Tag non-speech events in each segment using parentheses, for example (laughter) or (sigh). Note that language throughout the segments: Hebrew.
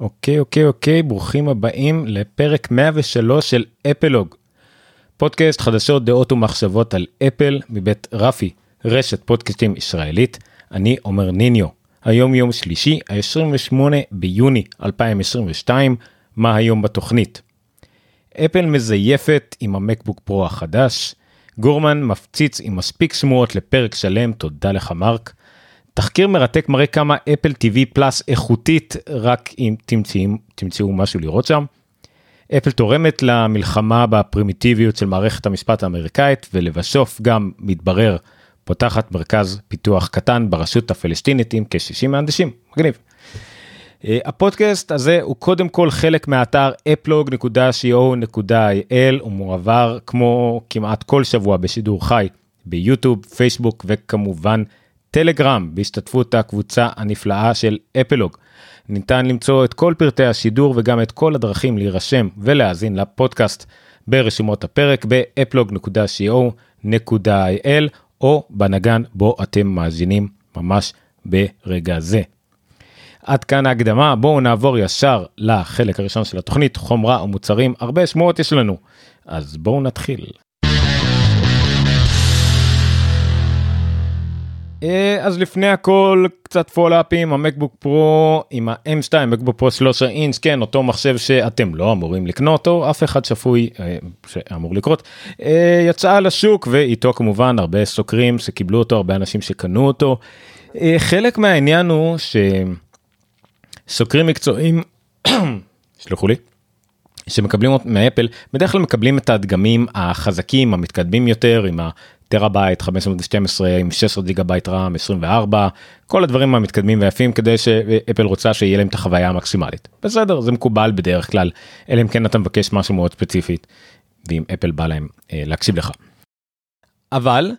אוקיי אוקיי אוקיי ברוכים הבאים לפרק 103 של אפלוג. פודקאסט חדשות דעות ומחשבות על אפל מבית רפי רשת פודקאסטים ישראלית אני עומר ניניו היום יום שלישי ה-28 ביוני 2022 מה היום בתוכנית. אפל מזייפת עם המקבוק פרו החדש גורמן מפציץ עם מספיק שמועות לפרק שלם תודה לך מרק. תחקיר מרתק מראה כמה אפל TV פלאס איכותית רק אם תמצאו, תמצאו משהו לראות שם. אפל תורמת למלחמה בפרימיטיביות של מערכת המשפט האמריקאית ולבסוף גם מתברר פותחת מרכז פיתוח קטן ברשות הפלסטינית עם כ-60 מהנדשים מגניב. Uh, הפודקאסט הזה הוא קודם כל חלק מהאתר אפלוג.co.il הוא מועבר כמו כמעט כל שבוע בשידור חי ביוטיוב פייסבוק וכמובן טלגרם בהשתתפות הקבוצה הנפלאה של אפלוג. ניתן למצוא את כל פרטי השידור וגם את כל הדרכים להירשם ולהאזין לפודקאסט ברשימות הפרק באפלוג.co.il או בנגן בו אתם מאזינים ממש ברגע זה. עד כאן ההקדמה בואו נעבור ישר לחלק הראשון של התוכנית חומרה ומוצרים הרבה שמועות יש לנו אז בואו נתחיל. אז לפני הכל קצת פולאפים המקבוק פרו עם ה-M2 מקבוק פרו 3 אינץ' כן אותו מחשב שאתם לא אמורים לקנות או אף אחד שפוי אה, שאמור לקרות. אה, יצא לשוק ואיתו כמובן הרבה סוקרים שקיבלו אותו הרבה אנשים שקנו אותו. חלק מהעניין הוא שסוקרים מקצועיים (coughs) סלחו לי שמקבלים מאפל בדרך כלל מקבלים את הדגמים החזקים המתקדמים יותר עם טרהבייט 512 עם 16 גיגה בייט רם 24 כל הדברים המתקדמים ויפים כדי שאפל רוצה שיהיה להם את החוויה המקסימלית בסדר זה מקובל בדרך כלל אלא אם כן אתה מבקש משהו מאוד ספציפית ואם אפל בא להם אה, להקשיב לך. אבל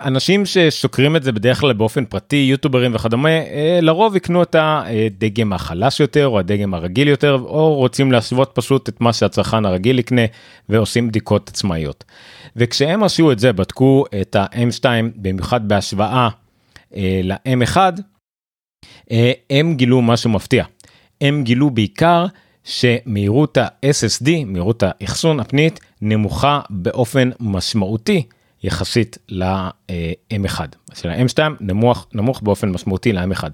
אנשים שסוקרים את זה בדרך כלל באופן פרטי יוטוברים וכדומה אה, לרוב יקנו את הדגם החלש יותר או הדגם הרגיל יותר או רוצים להשוות פשוט את מה שהצרכן הרגיל יקנה ועושים בדיקות עצמאיות. וכשהם עשו את זה בדקו את ה-M2 במיוחד בהשוואה אה, ל-M1 הם גילו משהו מפתיע הם גילו בעיקר שמהירות ה-SSD מהירות האחסון הפנית נמוכה באופן משמעותי. יחסית ל-M1. של ה-M2 נמוך, נמוך באופן משמעותי ל-M1.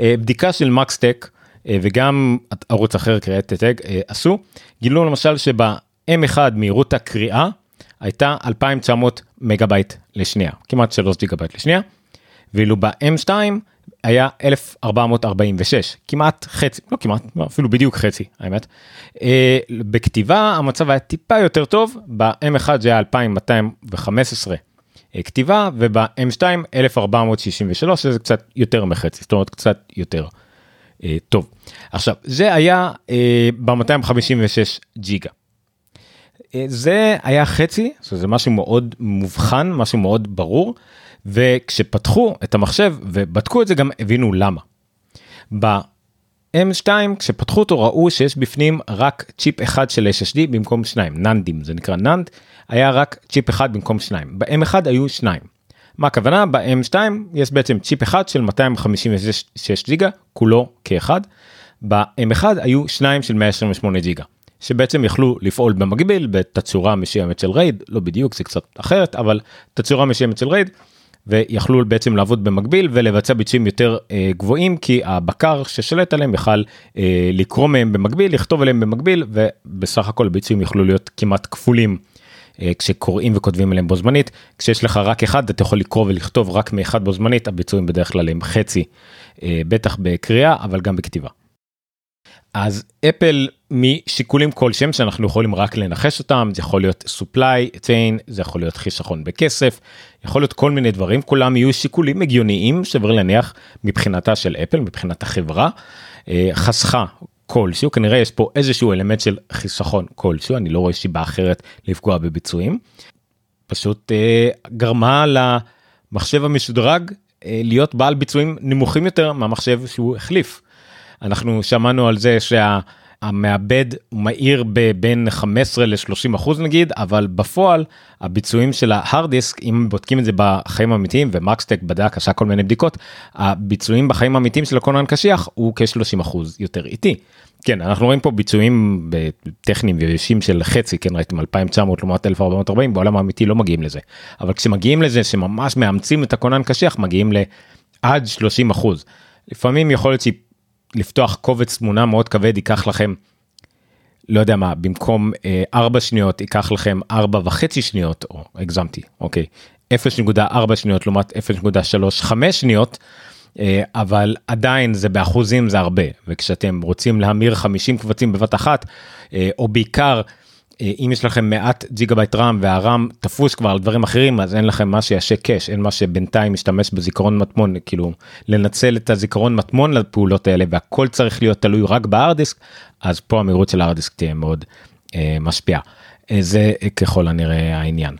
אה, בדיקה של מקסטק אה, וגם ערוץ אחר Created Tech אה, עשו, גילו למשל שב-M1 מהירות הקריאה הייתה 2900 מגה בייט לשנייה, כמעט 3 גיגה בייט לשנייה, ואילו ב-M2 היה 1446 כמעט חצי לא כמעט לא, אפילו בדיוק חצי האמת. אה, בכתיבה המצב היה טיפה יותר טוב ב-M1 זה היה 2215 אה, כתיבה וב-M2 1463 שזה קצת יותר מחצי זאת אומרת קצת יותר אה, טוב. עכשיו זה היה אה, ב-256 ג'יגה. זה היה חצי זה משהו מאוד מובחן משהו מאוד ברור. וכשפתחו את המחשב ובדקו את זה גם הבינו למה. ב-M2 כשפתחו אותו ראו שיש בפנים רק צ'יפ אחד של SSD במקום שניים ננדים זה נקרא ננד היה רק צ'יפ אחד במקום שניים ב-M1 היו שניים. מה הכוונה ב-M2 יש בעצם צ'יפ אחד של 256 ג'יגה כולו כאחד. ב-M1 היו שניים של 128 ג'יגה שבעצם יכלו לפעול במקביל בתצורה מסוימת של RAID לא בדיוק זה קצת אחרת אבל תצורה מסוימת של RAID ויכלו בעצם לעבוד במקביל ולבצע ביצועים יותר אה, גבוהים כי הבקר ששולט עליהם יכל אה, לקרוא מהם במקביל לכתוב עליהם במקביל ובסך הכל ביצועים יכלו להיות כמעט כפולים. אה, כשקוראים וכותבים עליהם בו זמנית כשיש לך רק אחד אתה יכול לקרוא ולכתוב רק מאחד בו זמנית הביצועים בדרך כלל הם חצי אה, בטח בקריאה אבל גם בכתיבה. אז אפל משיקולים כלשהם שאנחנו יכולים רק לנחש אותם זה יכול להיות supply chain זה יכול להיות חיסכון בכסף יכול להיות כל מיני דברים כולם יהיו שיקולים הגיוניים שבר להניח מבחינתה של אפל מבחינת החברה אה, חסכה כלשהו כנראה יש פה איזשהו אלמנט של חיסכון כלשהו אני לא רואה סיבה אחרת לפגוע בביצועים. פשוט אה, גרמה למחשב המשודרג אה, להיות בעל ביצועים נמוכים יותר מהמחשב שהוא החליף. אנחנו שמענו על זה שה... המעבד הוא מהיר בין 15 ל-30 אחוז נגיד אבל בפועל הביצועים של ההארד דיסק אם בודקים את זה בחיים האמיתיים ומקסטק בדק עשה כל מיני בדיקות הביצועים בחיים האמיתיים של הכונן קשיח הוא כ-30 אחוז יותר איטי. כן אנחנו רואים פה ביצועים טכניים וישים של חצי כן ראיתם 2900 לעומת 1440 בעולם האמיתי לא מגיעים לזה אבל כשמגיעים לזה שממש מאמצים את הכונן קשיח מגיעים לעד 30 אחוז. לפעמים יכול להיות לפתוח קובץ תמונה מאוד כבד ייקח לכם לא יודע מה במקום אה, 4 שניות ייקח לכם 4 וחצי שניות או הגזמתי אוקיי 0.4 שניות לעומת 0.35 שניות. אה, אבל עדיין זה באחוזים זה הרבה וכשאתם רוצים להמיר 50 קבצים בבת אחת אה, או בעיקר אם יש לכם מעט ג'יגה בייט רם והרם תפוס כבר על דברים אחרים אז אין לכם מה שיעשה cache אין מה שבינתיים משתמש בזיכרון מטמון כאילו לנצל את הזיכרון מטמון לפעולות האלה והכל צריך להיות תלוי רק ב hard disk אז פה המהירות של ה hard disk תהיה מאוד אה, משפיעה אה, זה ככל הנראה העניין.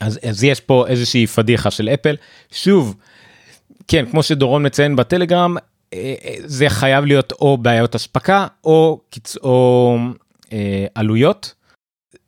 אז, אז יש פה איזושהי פדיחה של אפל שוב כן כמו שדורון מציין בטלגרם אה, אה, זה חייב להיות או בעיות אספקה או, או אה, עלויות.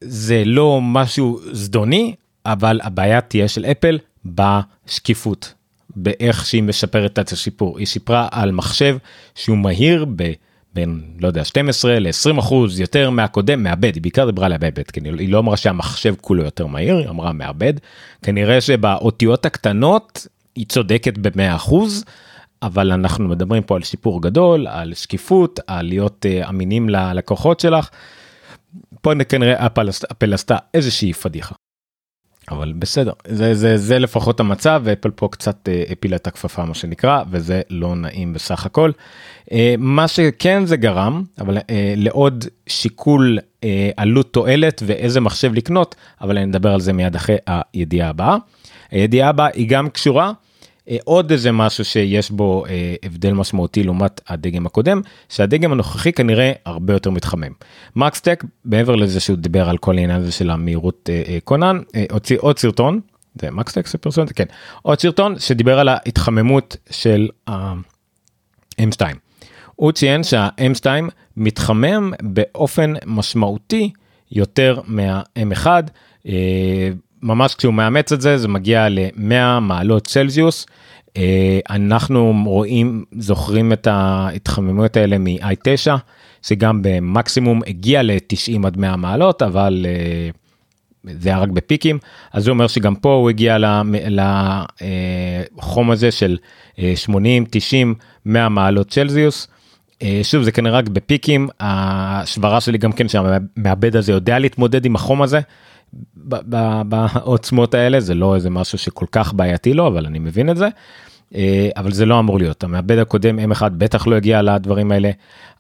זה לא משהו זדוני אבל הבעיה תהיה של אפל בשקיפות באיך שהיא משפרת את השיפור. היא שיפרה על מחשב שהוא מהיר ב... בין לא יודע 12 ל-20 אחוז יותר מהקודם מעבד היא בעיקר דיברה על המעבד כי היא לא אמרה שהמחשב כולו יותר מהיר היא אמרה מעבד כנראה שבאותיות הקטנות היא צודקת ב-100 אחוז אבל אנחנו מדברים פה על שיפור גדול, על שקיפות, על להיות uh, אמינים ללקוחות שלך. פה כנראה אפל, עשתה איזושהי פדיחה. אבל בסדר זה זה זה לפחות המצב ואפל פה קצת uh, הפילה את הכפפה מה שנקרא וזה לא נעים בסך הכל. Uh, מה שכן זה גרם אבל לעוד שיקול עלות תועלת ואיזה מחשב לקנות אבל אני אדבר על זה מיד אחרי הידיעה הבאה. הידיעה הבאה היא גם קשורה אה, עוד איזה משהו שיש בו אה, הבדל משמעותי לעומת הדגם הקודם שהדגם הנוכחי כנראה הרבה יותר מתחמם. מקסטק מעבר לזה שהוא דיבר על כל העניין הזה של המהירות אה, קונן הוציא עוד סרטון זה מקסטק זה פרסומת כן עוד סרטון שדיבר על ההתחממות של ה-M2. הוא ציין שה-M2 מתחמם באופן משמעותי יותר מה-M1. ממש כשהוא מאמץ את זה זה מגיע ל-100 מעלות צלזיוס. אה, אנחנו רואים זוכרים את ההתחממויות האלה מ-i9 שגם במקסימום הגיע ל-90 עד 100 מעלות אבל אה, זה היה רק בפיקים אז זה אומר שגם פה הוא הגיע לחום הזה של 80 90 100 מעלות צלזיוס. שוב זה כנראה רק בפיקים השברה שלי גם כן שהמעבד הזה יודע להתמודד עם החום הזה בעוצמות האלה זה לא איזה משהו שכל כך בעייתי לו אבל אני מבין את זה. אה, אבל זה לא אמור להיות המעבד הקודם m1 בטח לא הגיע לדברים האלה.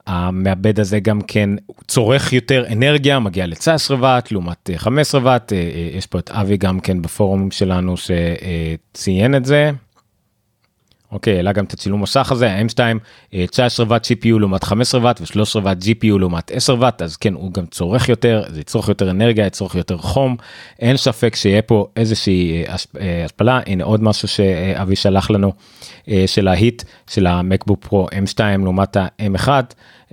המעבד הזה גם כן צורך יותר אנרגיה מגיע ל-19 ואט לעומת 15 ואט אה, אה, יש פה את אבי גם כן בפורומים שלנו שציין את זה. אוקיי, העלה גם את הצילום מסך הזה, ה-M2 19 ואט CPU לעומת 15 ואט ו-13 ואט GPU לעומת 10 ואט, אז כן, הוא גם צורך יותר, זה יצורך יותר אנרגיה, יצורך יותר חום, אין ספק שיהיה פה איזושהי אה, אה, השפלה, הנה עוד משהו שאבי שלח לנו, אה, של ההיט של המקבוק פרו M2 לעומת ה-M1.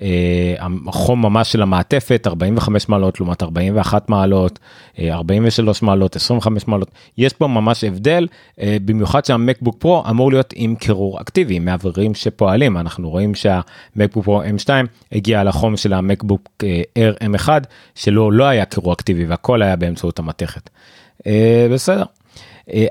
אה, החום ממש של המעטפת 45 מעלות לעומת 41 מעלות 43 אה, מעלות 25 מעלות. יש פה ממש הבדל אה, במיוחד שהמקבוק פרו אמור להיות עם קירור אקטיבי מאווררים שפועלים. אנחנו רואים שהמקבוק פרו m2 הגיע לחום של המקבוק air m1 שלא לא היה קירור אקטיבי והכל היה באמצעות המתכת. בסדר.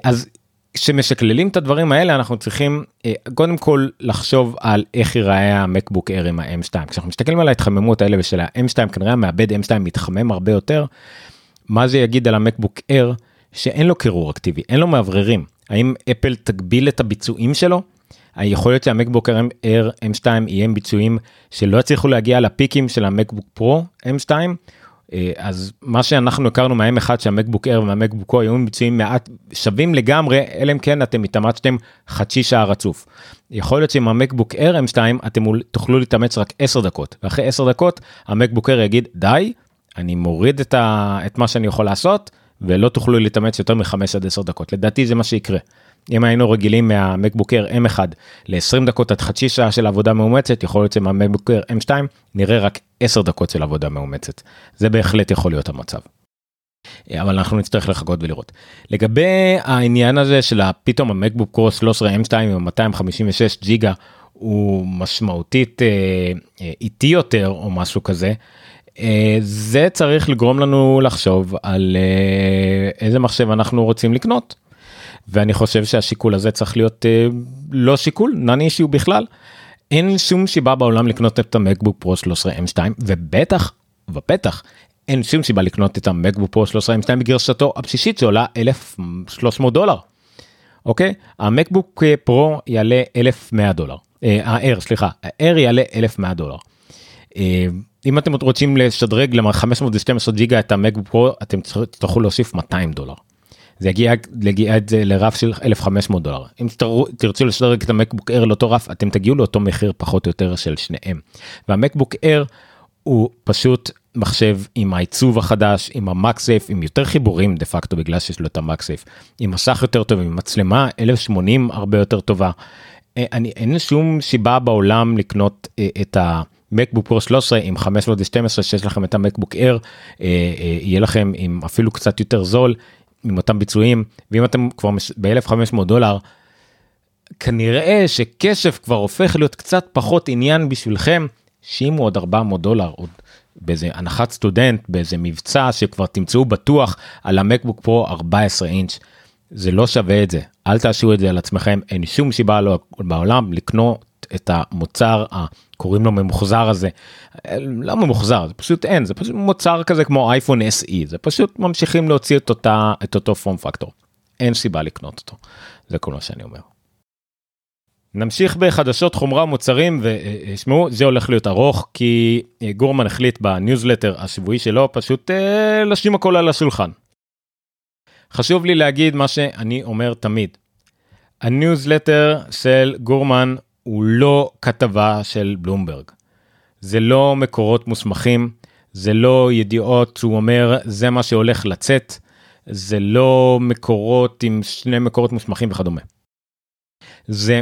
אז כשמשקללים את הדברים האלה אנחנו צריכים אה, קודם כל לחשוב על איך ייראה המקבוק אר עם ה-M2 כשאנחנו מסתכלים על ההתחממות האלה ושל ה-M2 כנראה המעבד M2 מתחמם הרבה יותר. מה זה יגיד על המקבוק אר שאין לו קירור אקטיבי אין לו מאווררים האם אפל תגביל את הביצועים שלו. יכול להיות שהמקבוק אר M2 יהיה עם ביצועים שלא יצליחו להגיע לפיקים של המקבוק פרו M2 אה, אז מה שאנחנו הכרנו מהם אחד שהמקבוק אר והמקבוק היו ביצועים מעט שווים לגמרי אלא אם כן אתם התאמצתם חצי שעה רצוף. יכול להיות שעם המקבוק אר M2 אתם תוכלו להתאמץ רק 10 דקות ואחרי 10 דקות המקבוק אר יגיד די אני מוריד את, ה... את מה שאני יכול לעשות ולא תוכלו להתאמץ יותר מ-5 עד 10 דקות לדעתי זה מה שיקרה. אם היינו רגילים מהמקבוק אייר M1 ל-20 דקות עד חצי שעה של עבודה מאומצת, יכול להיות שמהמקבוק אייר M2 נראה רק 10 דקות של עבודה מאומצת. זה בהחלט יכול להיות המצב. אבל אנחנו נצטרך לחכות ולראות. לגבי העניין הזה של פתאום המקבוק פרו 13 M2 עם 256 ג'יגה הוא משמעותית אה, אה, איטי יותר או משהו כזה. אה, זה צריך לגרום לנו לחשוב על איזה מחשב אנחנו רוצים לקנות. ואני חושב שהשיקול הזה צריך להיות אה, לא שיקול, נני אישיו בכלל. אין שום סיבה בעולם לקנות את המקבוק פרו 13 M2 ובטח ובטח אין שום סיבה לקנות את המקבוק פרו 13 M2 בגרסתו הבסיסית שעולה 1300 דולר. אוקיי המקבוק פרו יעלה 1100 דולר. ה-Air סליחה ה-Air יעלה 1100 דולר. אם אתם רוצים לשדרג ל-512 ג'יגה את המקבוק פרו אתם תצטרכו להוסיף 200 דולר. זה יגיע, יגיע לרף של 1500 דולר אם תרצו לשדרג את המקבוק אר לאותו רף אתם תגיעו לאותו מחיר פחות או יותר של שניהם. והמקבוק אר הוא פשוט מחשב עם העיצוב החדש עם המקסייף עם יותר חיבורים דה פקטו בגלל שיש לו את המקסייף עם מסך יותר טוב עם מצלמה 1080 הרבה יותר טובה. אה, אני אין שום סיבה בעולם לקנות אה, את ה... מקבוק פרו 13 עם 512 שיש לכם את המקבוק אר אה, יהיה לכם עם אפילו קצת יותר זול עם אותם ביצועים ואם אתם כבר ב-1500 דולר כנראה שכסף כבר הופך להיות קצת פחות עניין בשבילכם שימו עוד 400 דולר עוד באיזה הנחת סטודנט באיזה מבצע שכבר תמצאו בטוח על המקבוק פרו 14 אינץ' זה לא שווה את זה. אל תעשו את זה על עצמכם אין שום סיבה לא בעולם לקנות את המוצר הקוראים לו ממוחזר הזה לא ממוחזר זה פשוט אין זה פשוט מוצר כזה כמו אייפון SE זה פשוט ממשיכים להוציא את אותה את אותו פורם פקטור אין סיבה לקנות אותו זה כל מה שאני אומר. נמשיך בחדשות חומרה מוצרים ושמעו זה הולך להיות ארוך כי גורמן החליט בניוזלטר השבועי שלו פשוט אה, לשים הכל על השולחן. חשוב לי להגיד מה שאני אומר תמיד. הניוזלטר של גורמן הוא לא כתבה של בלומברג. זה לא מקורות מוסמכים, זה לא ידיעות שהוא אומר זה מה שהולך לצאת, זה לא מקורות עם שני מקורות מוסמכים וכדומה. זה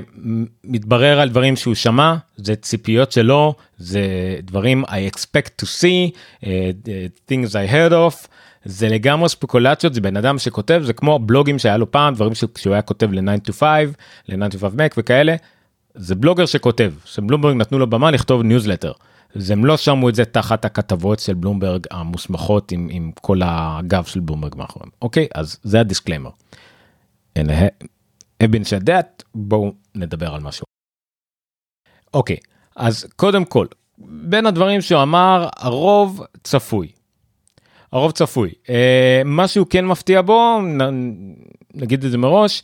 מתברר על דברים שהוא שמע, זה ציפיות שלו, זה דברים I expect to see, uh, things I heard of, זה לגמרי ספקולציות, זה בן אדם שכותב, זה כמו בלוגים שהיה לו פעם, דברים שהוא היה כותב ל-9 to 5, ל-9 to 5 Mac וכאלה, זה בלוגר שכותב, שבלומברג נתנו לו במה לכתוב ניוזלטר. אז הם לא שמו את זה תחת הכתבות של בלומברג המוסמכות עם, עם כל הגב של בלומברג מאחוריהם. אוקיי, אז זה ה disclaimer. אבין שדעת, בואו נדבר על משהו. אוקיי, אז קודם כל, בין הדברים שהוא אמר, הרוב צפוי. הרוב צפוי. אה, מה שהוא כן מפתיע בו, נגיד את זה מראש,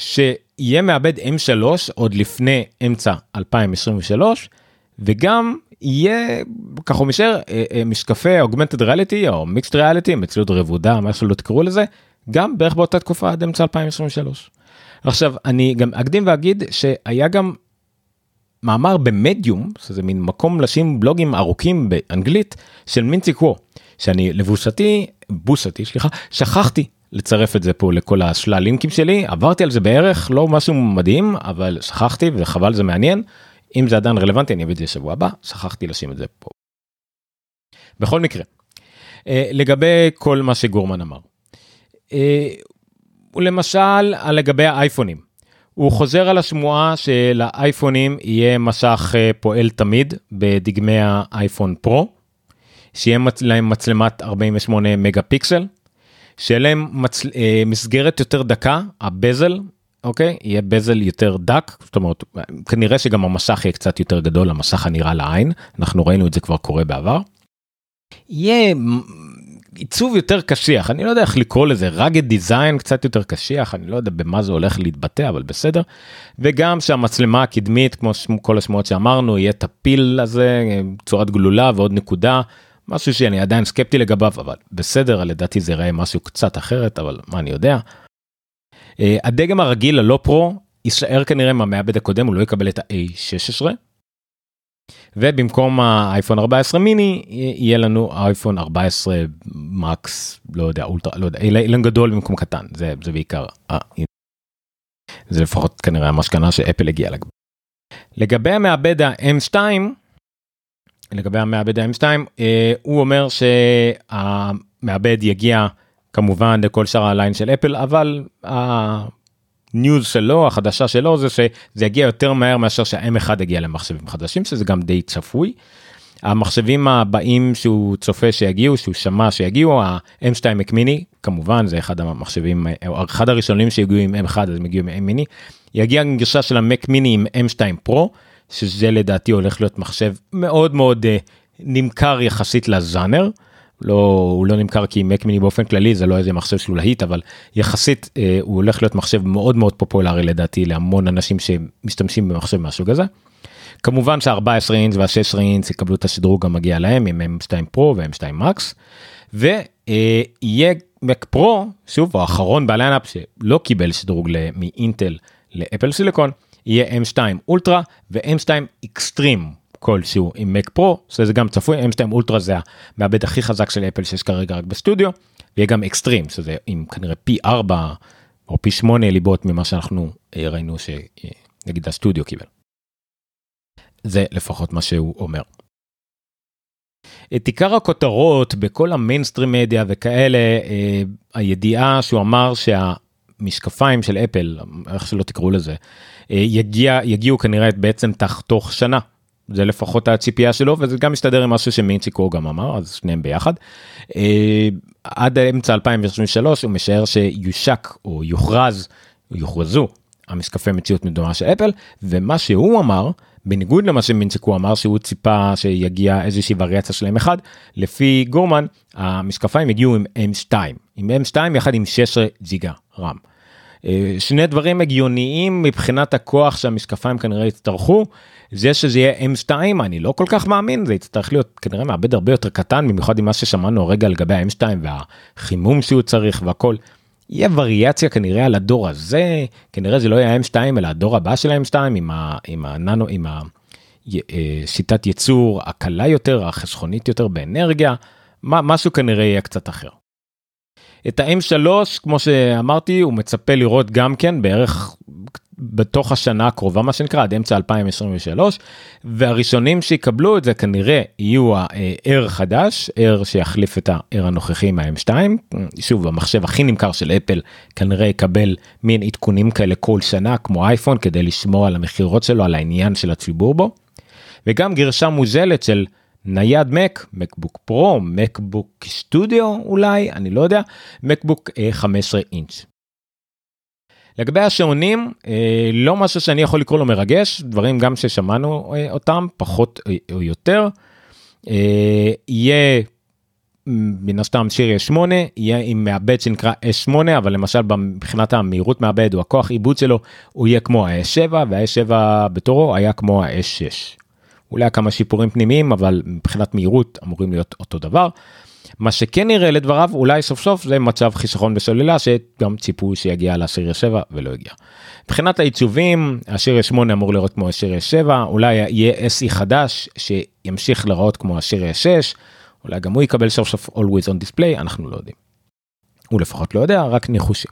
שיהיה מעבד M3 עוד לפני אמצע 2023 וגם יהיה ככה הוא משאר אה, אה, משקפי אוגמנטד ריאליטי או מיקסט ריאליטי מציאות רבודה מה שלא תקראו לזה גם בערך באותה תקופה עד אמצע 2023. עכשיו אני גם אקדים ואגיד שהיה גם מאמר במדיום שזה מין מקום לשים בלוגים ארוכים באנגלית של מינצי קוו שאני לבושתי בושתי סליחה שכחתי לצרף את זה פה לכל השלל לינקים שלי עברתי על זה בערך לא משהו מדהים אבל שכחתי וחבל זה מעניין אם זה עדיין רלוונטי אני אביא את זה שבוע הבא שכחתי לשים את זה פה. בכל מקרה אה, לגבי כל מה שגורמן אמר. אה, למשל לגבי האייפונים הוא חוזר על השמועה שלאייפונים יהיה מסך אה, פועל תמיד בדגמי האייפון פרו. שיהיה להם מצלמת 48 מגה פיקסל שיהיה להם מצ... אה, מסגרת יותר דקה, הבזל, אוקיי? יהיה בזל יותר דק, זאת אומרת, כנראה שגם המסך יהיה קצת יותר גדול, המסך הנראה לעין, אנחנו ראינו את זה כבר קורה בעבר. יהיה עיצוב יותר קשיח, אני לא יודע איך לקרוא לזה, רגד דיזיין קצת יותר קשיח, אני לא יודע במה זה הולך להתבטא, אבל בסדר. וגם שהמצלמה הקדמית, כמו כל השמועות שאמרנו, יהיה את הפיל הזה, צורת גלולה ועוד נקודה. משהו שאני עדיין סקפטי לגביו אבל בסדר לדעתי זה יראה משהו קצת אחרת אבל מה אני יודע. אה, הדגם הרגיל הלא פרו יישאר כנראה מהמעבד הקודם הוא לא יקבל את ה-A16. ובמקום האייפון 14 מיני יהיה לנו אייפון 14 מקס לא יודע אולטרה לא יודע אילן גדול במקום קטן זה זה בעיקר. זה לפחות כנראה המשכנה שאפל הגיעה. לגבי המעבד ה-M2, לגבי המעבד ה-M2, אה, הוא אומר שהמעבד יגיע כמובן לכל שאר הליין של אפל, אבל הניוז שלו, החדשה שלו, זה שזה יגיע יותר מהר מאשר שה-M1 יגיע למחשבים חדשים, שזה גם די צפוי. המחשבים הבאים שהוא צופה שיגיעו, שהוא שמע שיגיעו, ה-M2 Mac mini, כמובן זה אחד המחשבים, אחד הראשונים שהגיעו עם M1 אז הם הגיעו עם M mini, יגיע גרשה של ה-Mac mini עם M2 Pro, שזה לדעתי הולך להיות מחשב מאוד מאוד uh, נמכר יחסית לזאנר. לא הוא לא נמכר כי Mac mini באופן כללי זה לא איזה מחשב שהוא להיט אבל יחסית uh, הוא הולך להיות מחשב מאוד מאוד פופולרי לדעתי להמון אנשים שמשתמשים במחשב מהסוג הזה. כמובן שה-14 אינץ וה-16 אינץ יקבלו את השדרוג המגיע להם עם M2 Pro ו-M2 Max. ויהיה Mac Pro, שוב, האחרון בליינאפ שלא קיבל שדרוג מאינטל לאפל סיליקון, יהיה M2 Ultra ו-M2 אקסטרים כלשהו עם Mac Pro, שזה גם צפוי, M2 Ultra זה המעבד הכי חזק של אפל שיש כרגע רק בסטודיו, ויהיה גם אקסטרים, שזה עם כנראה פי 4 או פי 8 ליבות ממה שאנחנו ראינו שנגיד הסטודיו קיבל. זה לפחות מה שהוא אומר. את עיקר הכותרות בכל ה mainstream media וכאלה, אה, הידיעה שהוא אמר שהמשקפיים של אפל, איך שלא תקראו לזה, אה, יגיע, יגיעו כנראה בעצם תוך שנה. זה לפחות הציפייה שלו וזה גם מסתדר עם משהו שמינצ'יקו גם אמר אז שניהם ביחד. אה, עד אמצע 2023 הוא משער שיושק או יוכרז יוכרזו המשקפי מציאות מדומה של אפל ומה שהוא אמר בניגוד למה שמינצ'קו אמר שהוא ציפה שיגיע איזושהי וריאציה של M1 לפי גורמן המשקפיים הגיעו עם M2 עם M2 יחד עם 16 ג'יגה רם. אה, שני דברים הגיוניים מבחינת הכוח שהמשקפיים כנראה יצטרכו זה שזה יהיה M2 אני לא כל כך מאמין זה יצטרך להיות כנראה מעבד הרבה יותר קטן במיוחד עם מה ששמענו הרגע לגבי ה-M2 והחימום שהוא צריך והכל. יהיה וריאציה כנראה על הדור הזה כנראה זה לא יהיה M2 אלא הדור הבא של ה-M2 עם, עם הננו עם השיטת אה, ייצור הקלה יותר החסכונית יותר באנרגיה מה, משהו כנראה יהיה קצת אחר. את ה-M3 כמו שאמרתי הוא מצפה לראות גם כן בערך בתוך השנה הקרובה מה שנקרא עד אמצע 2023 והראשונים שיקבלו את זה כנראה יהיו ה-R חדש R שיחליף את ה-R הנוכחי מה-M2 שוב המחשב הכי נמכר של אפל כנראה יקבל מין עדכונים כאלה כל שנה כמו אייפון כדי לשמור על המכירות שלו על העניין של הציבור בו. וגם גרשה מוזלת של נייד מק מקבוק פרו מקבוק סטודיו אולי אני לא יודע מקבוק 15 אינץ'. לגבי השעונים אה, לא משהו שאני יכול לקרוא לו מרגש דברים גם ששמענו אה, אותם פחות או יותר. אה, יהיה מן הסתם שיר 8 יהיה עם מעבד שנקרא S8 אבל למשל מבחינת המהירות מעבד או הכוח עיבוד שלו הוא יהיה כמו ה-S7 וה-S7 בתורו היה כמו ה-S6. אולי כמה שיפורים פנימיים אבל מבחינת מהירות אמורים להיות אותו דבר. מה שכן נראה לדבריו אולי סוף סוף זה מצב חיסכון בסוללה שגם ציפו שיגיע לשיר 7 ולא הגיע. מבחינת העיצובים השיר 8 אמור לראות כמו השיר 7 אולי יהיה SE חדש שימשיך לראות כמו השיר 6 אולי גם הוא יקבל סוף סוף always on display אנחנו לא יודעים. הוא לפחות לא יודע רק ניחושים.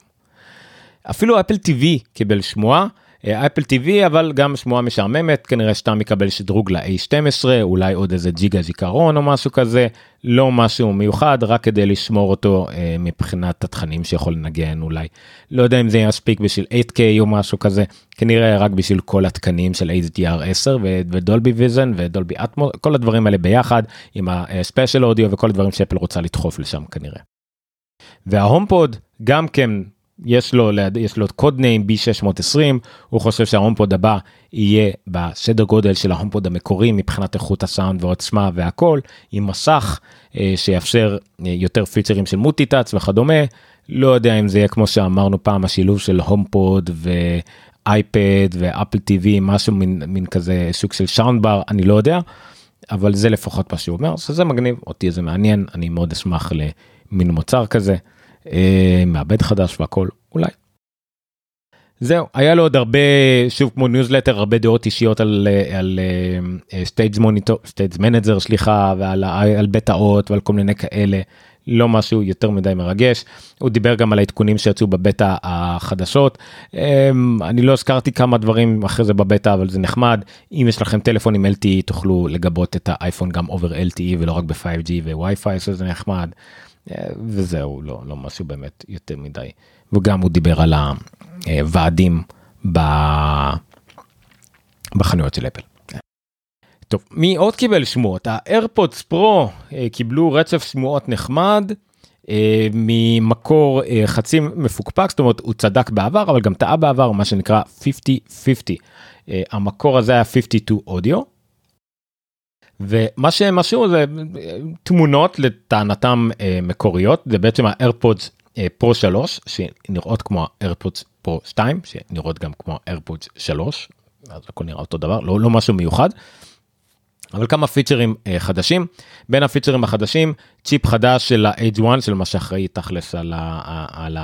אפילו אפל TV קיבל שמועה אפל TV אבל גם שמועה משעממת כנראה שאתה מקבל שדרוג ל-A12 אולי עוד איזה ג'יגה זיכרון או משהו כזה לא משהו מיוחד רק כדי לשמור אותו אה, מבחינת התכנים שיכול לנגן אולי לא יודע אם זה יספיק בשביל 8K או משהו כזה כנראה רק בשביל כל התקנים של HDR 10 ודולבי ויזן ודולבי אטמו כל הדברים האלה ביחד עם ה spatial audio וכל הדברים שאפל רוצה לדחוף לשם כנראה. וה HomePod גם כן יש לו יש לו code name b620 הוא חושב שה HomePod הבא יהיה בסדר גודל של ה HomePod המקורי מבחינת איכות הסאונד ועוצמה והכל עם מסך אה, שיאפשר אה, יותר פיצ'רים של multi-touch וכדומה לא יודע אם זה יהיה כמו שאמרנו פעם השילוב של HomePod ואייפד ו Apple TV משהו מין, מין כזה סוג של soundbar אני לא יודע אבל זה לפחות מה שהוא אומר שזה מגניב אותי זה מעניין אני מאוד אשמח למין מוצר כזה. אה, מעבד חדש והכל אולי. זהו היה לו עוד הרבה שוב כמו ניוזלטר הרבה דעות אישיות על על Stage Monitor Stage Manager סליחה ועל על הבטאות ועל כל מיני כאלה לא משהו יותר מדי מרגש. הוא דיבר גם על העדכונים שיצאו בבטא החדשות. אמ, אני לא הזכרתי כמה דברים אחרי זה בבטא אבל זה נחמד. אם יש לכם טלפון עם LTE תוכלו לגבות את האייפון גם over LTE ולא רק ב-5G ו-Wi-Fi שזה נחמד. אה, וזהו לא לא משהו באמת יותר מדי. וגם הוא דיבר על הוועדים בחנויות של אפל. טוב מי עוד קיבל שמועות? האיירפודס פרו אה, קיבלו רצף שמועות נחמד אה, ממקור חצי מפוקפק זאת אומרת הוא צדק בעבר אבל גם טעה בעבר מה שנקרא 50-50 המקור הזה היה 52 אודיו ומה שהם עשו זה תמונות לטענתם אה, מקוריות. זה בעצם ה AirPods Pro 3 שנראות כמו ה AirPods Pro 2 שנראות גם כמו ה AirPods 3 אז הכל נראה אותו דבר לא, לא משהו מיוחד. אבל כמה פיצ'רים אה, חדשים. בין הפיצ'רים החדשים צ'יפ חדש של ה-H1 של מה שאחראי תכלס על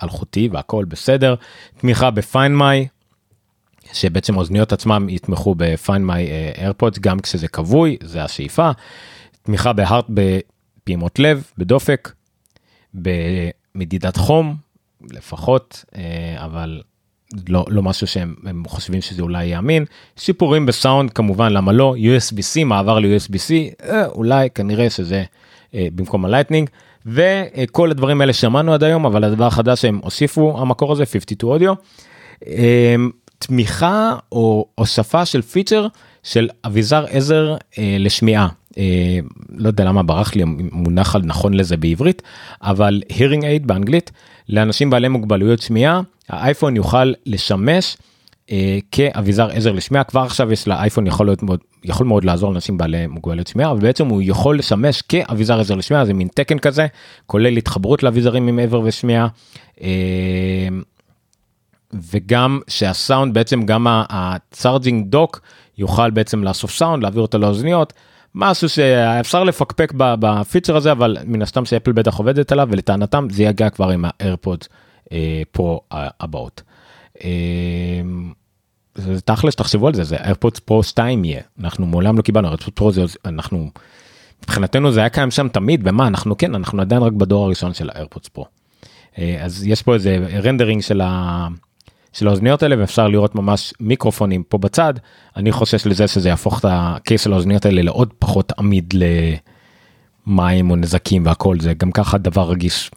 האלחוטי אה, והכל בסדר. תמיכה ב Find My שבעצם אוזניות עצמם יתמכו ב- Find My AirPods גם כשזה כבוי זה השאיפה. תמיכה ב heart בפעימות לב בדופק במדידת חום לפחות אה, אבל לא לא משהו שהם חושבים שזה אולי יאמין שיפורים בסאונד כמובן למה לא USB-C מעבר ל-USB-C אה, אולי כנראה שזה אה, במקום ה Lightning וכל הדברים האלה שמענו עד היום אבל הדבר החדש שהם הוסיפו המקור הזה 52 אודיו. תמיכה או הוספה של פיצ'ר של אביזר עזר אה, לשמיעה. אה, לא יודע למה ברח לי מונח על נכון לזה בעברית אבל hearing aid באנגלית לאנשים בעלי מוגבלויות שמיעה האייפון יוכל לשמש אה, כאביזר עזר לשמיעה כבר עכשיו יש לאייפון יכול להיות מאוד יכול מאוד לעזור לאנשים בעלי מוגבלויות שמיעה אבל בעצם הוא יכול לשמש כאביזר עזר לשמיעה זה מין תקן כזה כולל התחברות לאביזרים עם עזרי שמיעה. אה, וגם שהסאונד בעצם גם ה charging dock יוכל בעצם לאסוף סאונד להעביר אותו לאוזניות משהו שאפשר לפקפק בפיצ'ר הזה אבל מן הסתם שאפל בטח עובדת עליו ולטענתם זה יגיע כבר עם ה AirPod אה, Pro הבאות. אה, זה תכלס תחשבו על זה זה AirPod Pro 2 יהיה אנחנו מעולם לא קיבלנו AirPod Pro זה אנחנו מבחינתנו זה היה קיים שם תמיד ומה אנחנו כן אנחנו עדיין רק בדור הראשון של ה AirPod Pro. אה, אז יש פה איזה rendering של ה... של האוזניות האלה ואפשר לראות ממש מיקרופונים פה בצד אני חושש לזה שזה יהפוך את ה case של האוזניות האלה לעוד פחות עמיד למים או נזקים והכל זה גם ככה דבר רגיש.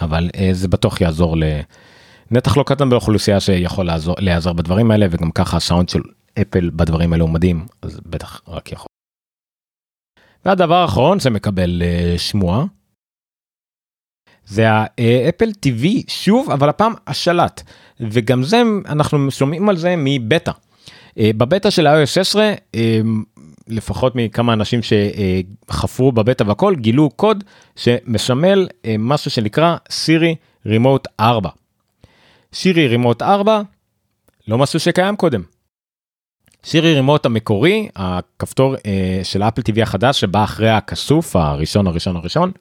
אבל אה, זה בטוח יעזור לנתח לא קטן באוכלוסייה שיכול לעזור להיעזר בדברים האלה וגם ככה הסאונד של אפל בדברים האלה הוא מדהים אז בטח רק יכול. והדבר האחרון שמקבל אה, שמועה זה האפל TV שוב אבל הפעם השלט וגם זה אנחנו שומעים על זה מבטא. אה, בבטא של iOS 16 אה, לפחות מכמה אנשים שחפרו בבטא והכל גילו קוד שמשמל אה, משהו שנקרא סירי רימוט 4. סירי רימוט 4 לא משהו שקיים קודם. סירי רימוט המקורי הכפתור של אפל TV החדש שבא אחרי הכסוף הראשון הראשון הראשון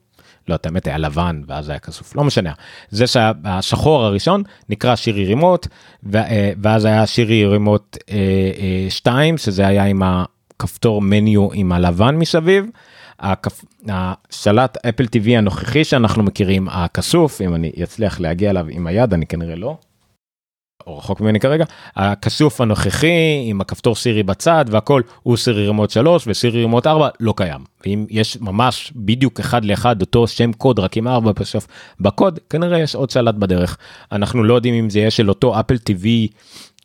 לא, את האמת היה לבן ואז היה כסוף, לא משנה. זה שהשחור הראשון נקרא שירי רימוט, אה, ואז היה שירי רימוט 2, אה, אה, שזה היה עם הכפתור מניו עם הלבן מסביב. הכפ... השלט אפל TV הנוכחי שאנחנו מכירים, הכסוף, אם אני אצליח להגיע אליו עם היד, אני כנראה לא. או רחוק ממני כרגע, הכסוף הנוכחי עם הכפתור סירי בצד והכל הוא סירי רימוט 3 וסירי רימוט 4 לא קיים. ואם יש ממש בדיוק אחד לאחד אותו שם קוד רק עם 4 בסוף בקוד כנראה יש עוד שלט בדרך. אנחנו לא יודעים אם זה יהיה של אותו אפל TV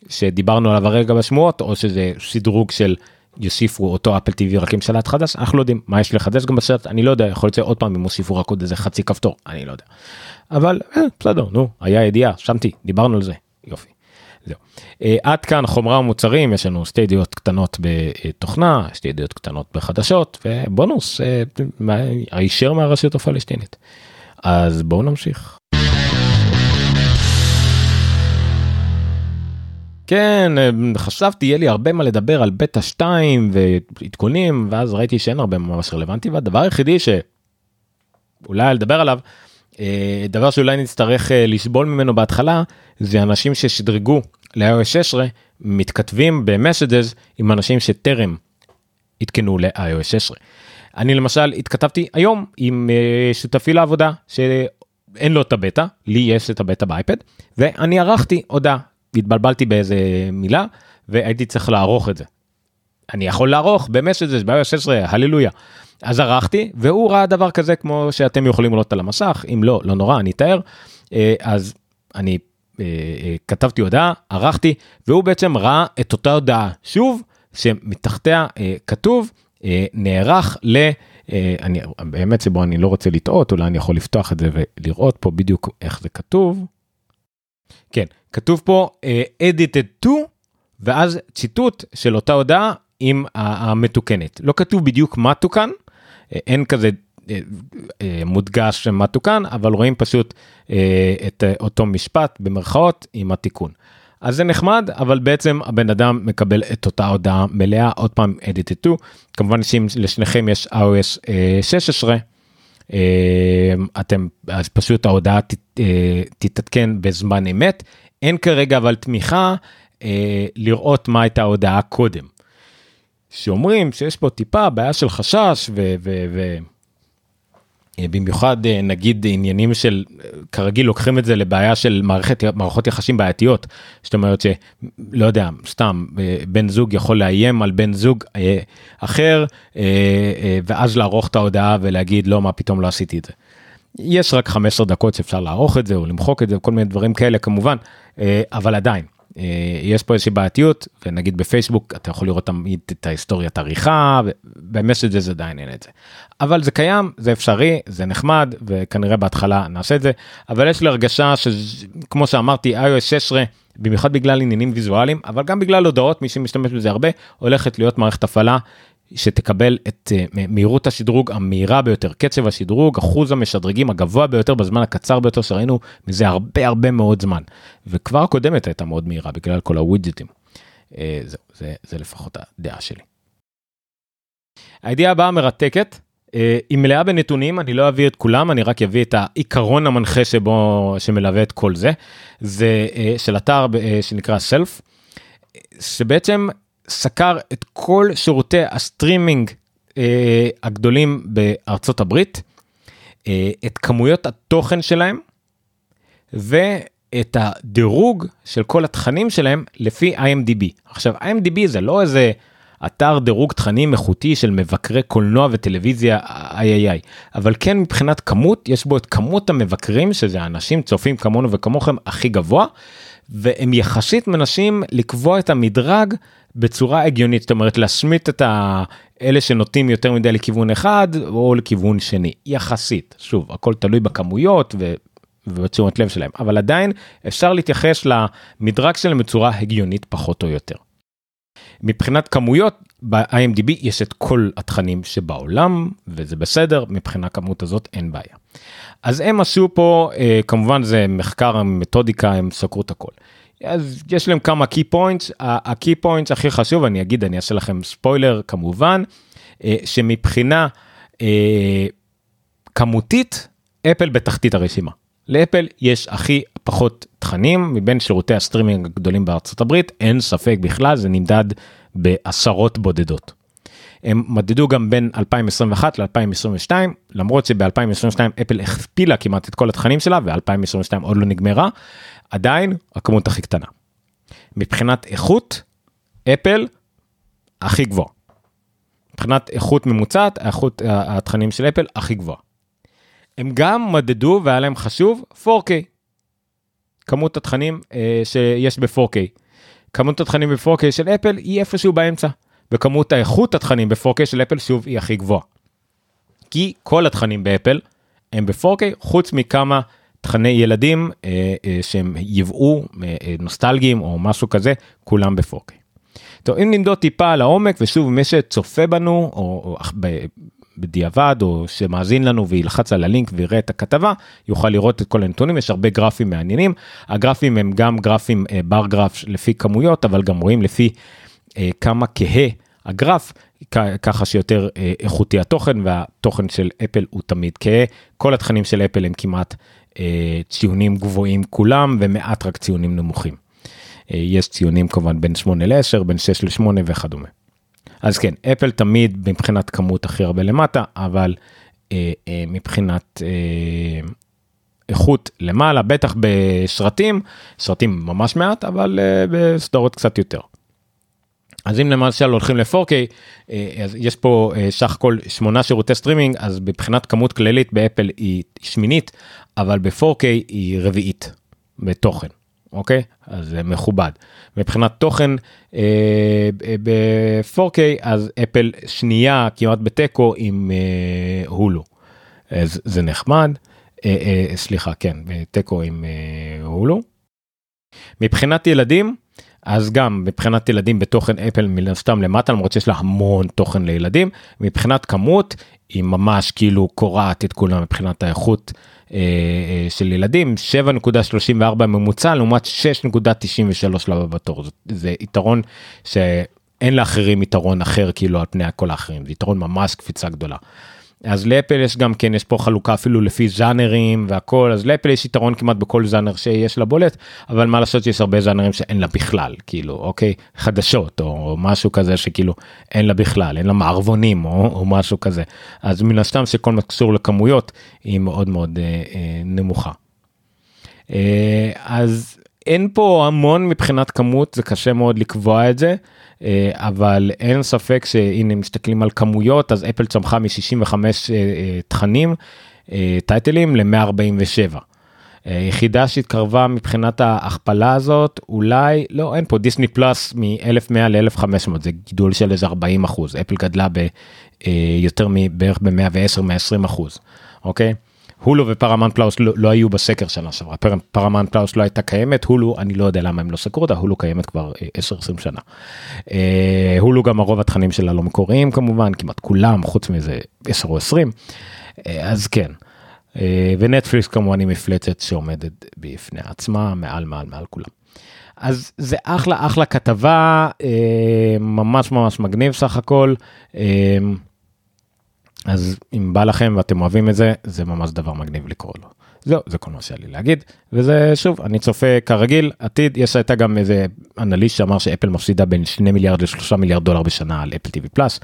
שדיברנו עליו הרגע בשמועות או שזה שדרוג של יוסיפו אותו אפל TV רק עם שלט חדש אנחנו לא יודעים מה יש לחדש גם בשלט אני לא יודע יכול להיות שעוד פעם הם הוסיפו רק עוד איזה חצי כפתור אני לא יודע. אבל אה, בסדר נו היה ידיעה שמתי דיברנו על זה יופי. זהו. Uh, עד כאן חומרה ומוצרים יש לנו שתי ידיעות קטנות בתוכנה שתי ידיעות קטנות בחדשות ובונוס uh, הישר מהרשות הפלסטינית. אז בואו נמשיך. כן חשבתי יהיה לי הרבה מה לדבר על בטא 2 ועדכונים ואז ראיתי שאין הרבה ממש רלוונטי והדבר היחידי שאולי לדבר עליו אה, דבר שאולי נצטרך אה, לסבול ממנו בהתחלה זה אנשים ששדרגו ל-iOS 16 מתכתבים במסג'ז עם אנשים שטרם עדכנו ל-iOS 16. אני למשל התכתבתי היום עם אה, שותפי לעבודה שאין לו את הבטא, לי יש את הבטא באייפד, ואני ערכתי הודעה, התבלבלתי באיזה מילה והייתי צריך לערוך את זה. אני יכול לערוך במסג'ס, ב 16, הללויה. אז ערכתי והוא ראה דבר כזה כמו שאתם יכולים לראות על המסך, אם לא, לא נורא, אני אתאר. אה, אז אני אה, אה, כתבתי הודעה, ערכתי, והוא בעצם ראה את אותה הודעה שוב, שמתחתיה כתוב, נערך ל... אני באמת שבו אני לא רוצה לטעות, אולי אני יכול לפתוח את זה ולראות פה בדיוק איך זה כתוב. כן, כתוב פה edited to, ואז ציטוט של אותה הודעה עם המתוקנת. לא כתוב בדיוק מה תוקן, אין כזה אה, אה, מודגש מה תוקן, אבל רואים פשוט אה, את אותו משפט במרכאות עם התיקון. אז זה נחמד, אבל בעצם הבן אדם מקבל את אותה הודעה מלאה, עוד פעם edited to, כמובן שאם לשניכם יש iOS 16, אתם, אז פשוט ההודעה תתעדכן בזמן אמת, אין כרגע אבל תמיכה לראות מה הייתה ההודעה קודם. שאומרים שיש פה טיפה בעיה של חשש ו... ו, ו במיוחד אה, נגיד עניינים של כרגיל לוקחים את זה לבעיה של מערכת מערכות יחסים בעייתיות זאת אומרת שלא יודע סתם אה, בן זוג יכול לאיים על בן זוג אה, אחר ואז לערוך את ההודעה ולהגיד לא מה פתאום לא עשיתי את זה. יש רק 15 דקות שאפשר לערוך את זה או למחוק את זה כל מיני דברים כאלה כמובן אבל עדיין אה, יש פה איזושהי בעייתיות ונגיד בפייסבוק אתה יכול לראות תמיד את ההיסטוריית עריכה זה עדיין אין את זה. אבל זה קיים זה אפשרי זה נחמד וכנראה בהתחלה נעשה את זה אבל יש לי הרגשה שכמו שאמרתי iOS 16 במיוחד בגלל עניינים ויזואליים אבל גם בגלל הודעות מי שמשתמש בזה הרבה הולכת להיות מערכת הפעלה שתקבל את uh, מהירות השדרוג המהירה ביותר, קצב השדרוג, אחוז המשדרגים הגבוה ביותר בזמן הקצר ביותר שראינו מזה הרבה הרבה מאוד זמן. וכבר הקודמת הייתה מאוד מהירה בגלל כל הווידג'טים. Uh, זה, זה, זה לפחות הדעה שלי. הידיעה הבאה מרתקת, uh, היא מלאה בנתונים, אני לא אביא את כולם, אני רק אביא את העיקרון המנחה שבו, שמלווה את כל זה. זה של אתר שנקרא סלף, שבעצם סקר את כל שירותי הסטרימינג אה, הגדולים בארצות הברית, אה, את כמויות התוכן שלהם ואת הדירוג של כל התכנים שלהם לפי IMDb. עכשיו IMDb זה לא איזה אתר דירוג תכנים איכותי של מבקרי קולנוע וטלוויזיה איי איי אבל כן מבחינת כמות יש בו את כמות המבקרים שזה אנשים צופים כמונו וכמוכם הכי גבוה והם יחסית מנסים לקבוע את המדרג בצורה הגיונית זאת אומרת להשמיט את האלה שנוטים יותר מדי לכיוון אחד או לכיוון שני. יחסית. שוב הכל תלוי בכמויות ו... ובתשומת לב שלהם. אבל עדיין אפשר להתייחס למדרג שלהם בצורה הגיונית פחות או יותר. מבחינת כמויות ב-IMDb יש את כל התכנים שבעולם וזה בסדר מבחינה כמות הזאת אין בעיה. אז הם עשו פה אה, כמובן זה מחקר מתודיקה הם סקרו את הכל. אז יש להם כמה key points ה key points הכי חשוב אני אגיד אני אעשה לכם ספוילר כמובן אה, שמבחינה אה, כמותית אפל בתחתית הרשימה. לאפל יש הכי פחות תכנים מבין שירותי הסטרימינג הגדולים בארצות הברית אין ספק בכלל זה נמדד בעשרות בודדות. הם מדדו גם בין 2021 ל-2022 למרות שב-2022 אפל הכפילה כמעט את כל התכנים שלה ו-2022 עוד לא נגמרה עדיין הכמות הכי קטנה. מבחינת איכות אפל הכי גבוהה. מבחינת איכות ממוצעת איכות התכנים של אפל הכי גבוהה. הם גם מדדו והיה להם חשוב 4K. כמות התכנים אה, שיש ב-4K. כמות התכנים ב-4K של אפל היא איפשהו באמצע. וכמות האיכות התכנים ב-4K של אפל שוב היא הכי גבוהה. כי כל התכנים באפל הם ב-4K חוץ מכמה תכני ילדים אה, אה, שהם יבאו אה, אה, נוסטלגיים או משהו כזה כולם ב-4K. טוב אם נמדוד טיפה על העומק ושוב מי שצופה בנו או, או בדיעבד או שמאזין לנו וילחץ על הלינק ויראה את הכתבה יוכל לראות את כל הנתונים יש הרבה גרפים מעניינים הגרפים הם גם גרפים אה, בר גרף לפי כמויות אבל גם רואים לפי אה, כמה כהה הגרף ככה שיותר אה, איכותי התוכן והתוכן של אפל הוא תמיד כהה כל התכנים של אפל הם כמעט ציונים גבוהים כולם ומעט רק ציונים נמוכים. יש ציונים כמובן בין 8 ל-10 בין 6 ל-8 וכדומה. אז כן, אפל תמיד מבחינת כמות הכי הרבה למטה, אבל אה, אה, מבחינת אה, איכות למעלה, בטח בסרטים, סרטים ממש מעט, אבל אה, בסדרות קצת יותר. אז אם למשל הולכים ל-4K, אה, אז יש פה אה, סך הכל שמונה שירותי סטרימינג, אז מבחינת כמות כללית באפל היא שמינית, אבל ב-4K היא רביעית בתוכן, אוקיי? אז זה מכובד. מבחינת תוכן אה, ב-4K, אז אפל שנייה כמעט בתיקו עם אה, הולו. אז זה נחמד. אה, אה, סליחה, כן, בתיקו עם אה, הולו. מבחינת ילדים, אז גם מבחינת ילדים בתוכן אפל מן הסתם למטה למרות שיש לה המון תוכן לילדים מבחינת כמות היא ממש כאילו קורעת את כולם מבחינת האיכות אה, אה, של ילדים 7.34 ממוצע לעומת 6.93 לבא בתור זה, זה יתרון שאין לאחרים יתרון אחר כאילו על פני כל האחרים זה יתרון ממש קפיצה גדולה. אז לאפל יש גם כן יש פה חלוקה אפילו לפי ז'אנרים והכל אז לאפל יש יתרון כמעט בכל ז'אנר שיש לה בולט אבל מה לעשות שיש הרבה ז'אנרים שאין לה בכלל כאילו אוקיי חדשות או משהו כזה שכאילו אין לה בכלל אין לה מערבונים או, או משהו כזה אז מן הסתם שכל מה שקשור לכמויות היא מאוד מאוד אה, אה, נמוכה. אה, אז אין פה המון מבחינת כמות זה קשה מאוד לקבוע את זה. אה, אבל אין ספק שהנה מסתכלים על כמויות אז אפל צמחה מ-65 אה, אה, תכנים טייטלים ל-147. יחידה שהתקרבה מבחינת ההכפלה הזאת אולי לא אין פה Disney Plus מ-1100 ל-1500 זה גידול של איזה 40 אחוז אפל גדלה ביותר מבערך ב-110 120 אחוז אוקיי. Hulu ו Paramount Plus לא, לא היו בסקר שנה שעברה פר, Paramount Plus לא הייתה קיימת הולו אני לא יודע למה הם לא סקרו אותה הולו קיימת כבר 10-20 אה, שנה. אה, הולו גם הרוב התכנים שלה לא מקוריים כמובן כמעט כולם חוץ מזה 10 או 20 אה, אז כן. אה, ונטפליקס כמובן היא מפלצת שעומדת בפני עצמה מעל מעל מעל כולם. אז זה אחלה אחלה כתבה אה, ממש ממש מגניב סך הכל. אה, אז אם בא לכם ואתם אוהבים את זה, זה ממש דבר מגניב לקרוא לו. זהו, זה כל מה שהיה לי להגיד. וזה שוב, אני צופה כרגיל, עתיד, יש הייתה גם איזה אנליסט שאמר שאפל מפסידה בין 2 מיליארד ל-3 מיליארד דולר בשנה על אפל טיווי פלאס,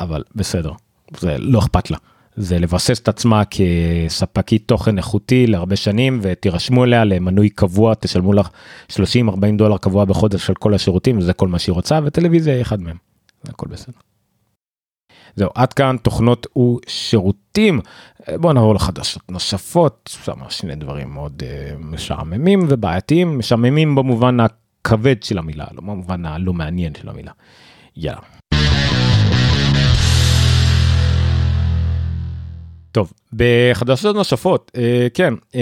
אבל בסדר, זה לא אכפת לה. זה לבסס את עצמה כספקית תוכן איכותי להרבה שנים ותירשמו אליה למנוי קבוע תשלמו לך 30-40 דולר קבוע בחודש של כל השירותים זה כל מה שהיא רוצה וטלוויזיה היא אחד מהם. הכל בסדר. זהו עד כאן תוכנות ושירותים בוא נעבור לחדשות נוספות שם שני דברים מאוד uh, משעממים ובעייתיים משעממים במובן הכבד של המילה לא במובן הלא מעניין של המילה. יאללה. טוב בחדשות נוספות uh, כן um,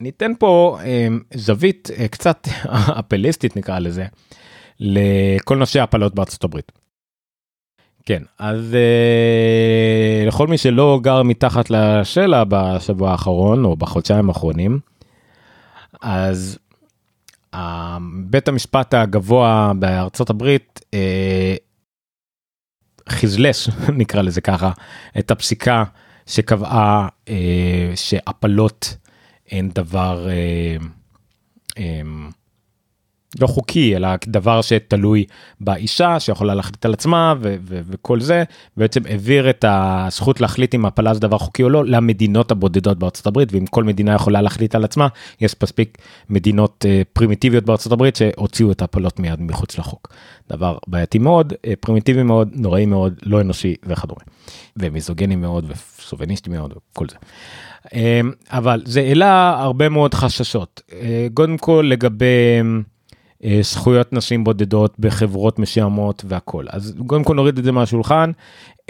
ניתן פה זווית קצת (laughs) אפליסטית נקרא לזה לכל נושא הפלות בארצות הברית. כן אז אה, לכל מי שלא גר מתחת לשלע בשבוע האחרון או בחודשיים האחרונים אז אה, בית המשפט הגבוה בארצות הברית אה, חזלש (laughs) נקרא לזה ככה את הפסיקה שקבעה אה, שהפלות הן דבר אה, אה, לא חוקי אלא דבר שתלוי באישה שיכולה להחליט על עצמה ו- ו- וכל זה בעצם העביר את הזכות להחליט אם הפלה זה דבר חוקי או לא למדינות הבודדות בארצות הברית ואם כל מדינה יכולה להחליט על עצמה יש מספיק מדינות uh, פרימיטיביות בארצות הברית שהוציאו את הפלות מיד מחוץ לחוק. דבר בעייתי מאוד uh, פרימיטיבי מאוד נוראי מאוד לא אנושי וכדומה. ומיזוגני מאוד וסוביניסטי מאוד וכל זה. Uh, אבל זה העלה הרבה מאוד חששות uh, קודם כל לגבי. אה, זכויות נשים בודדות בחברות מסוימות והכל אז קודם כל נוריד את זה מהשולחן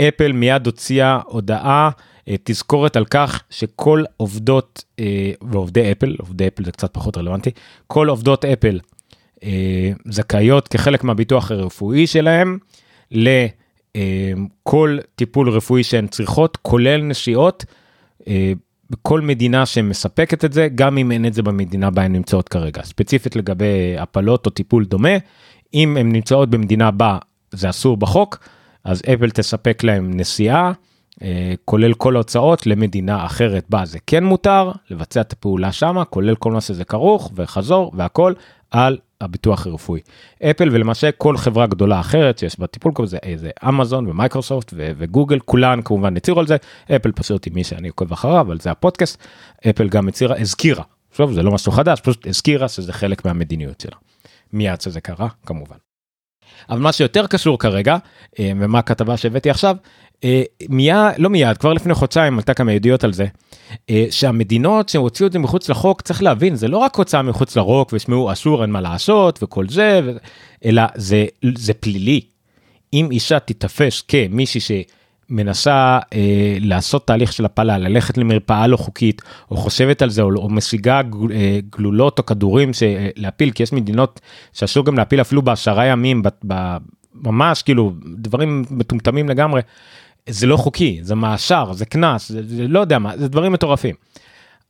אפל מיד הוציאה הודעה אה, תזכורת על כך שכל עובדות אה, ועובדי אפל עובדי אפל זה קצת פחות רלוונטי כל עובדות אפל זכאיות כחלק מהביטוח הרפואי שלהם לכל טיפול רפואי שהן צריכות כולל נשיאות. בכל מדינה שמספקת את זה, גם אם אין את זה במדינה בה הן נמצאות כרגע. ספציפית לגבי הפלות או טיפול דומה, אם הן נמצאות במדינה בה זה אסור בחוק, אז אפל תספק להם נסיעה, אה, כולל כל ההוצאות למדינה אחרת בה זה כן מותר לבצע את הפעולה שמה, כולל כל מה שזה כרוך וחזור והכל על הביטוח הרפואי. אפל ולמעשה כל חברה גדולה אחרת שיש בה טיפול כזה, זה אמזון ומייקרוסופט וגוגל, כולן כמובן הצהירו על זה, אפל פשוט עם מי שאני עוקב אחריו, אבל זה הפודקאסט, אפל גם הצהירה, הזכירה, עכשיו זה לא משהו חדש, פשוט הזכירה שזה חלק מהמדיניות שלה. מיד שזה קרה, כמובן. אבל מה שיותר קשור כרגע, אה, ומה הכתבה שהבאתי עכשיו, אה, מיד, לא מיד, כבר לפני חודשיים עלתה כמה ידיעות על זה, אה, שהמדינות שהוציאו את זה מחוץ לחוק, צריך להבין, זה לא רק הוצאה מחוץ לרוק ושמעו אסור אין מה לעשות וכל זה, אלא זה, זה פלילי. אם אישה תיתפס כמישהי ש... מנסה אה, לעשות תהליך של הפלה, ללכת למרפאה לא חוקית, או חושבת על זה, או, או משיגה גל, אה, גלולות או כדורים להפיל, כי יש מדינות שאסור גם להפיל אפילו בעשרה ימים, ב, ב, ממש כאילו דברים מטומטמים לגמרי. זה לא חוקי, זה מאשר, זה קנס, זה, זה לא יודע מה, זה דברים מטורפים.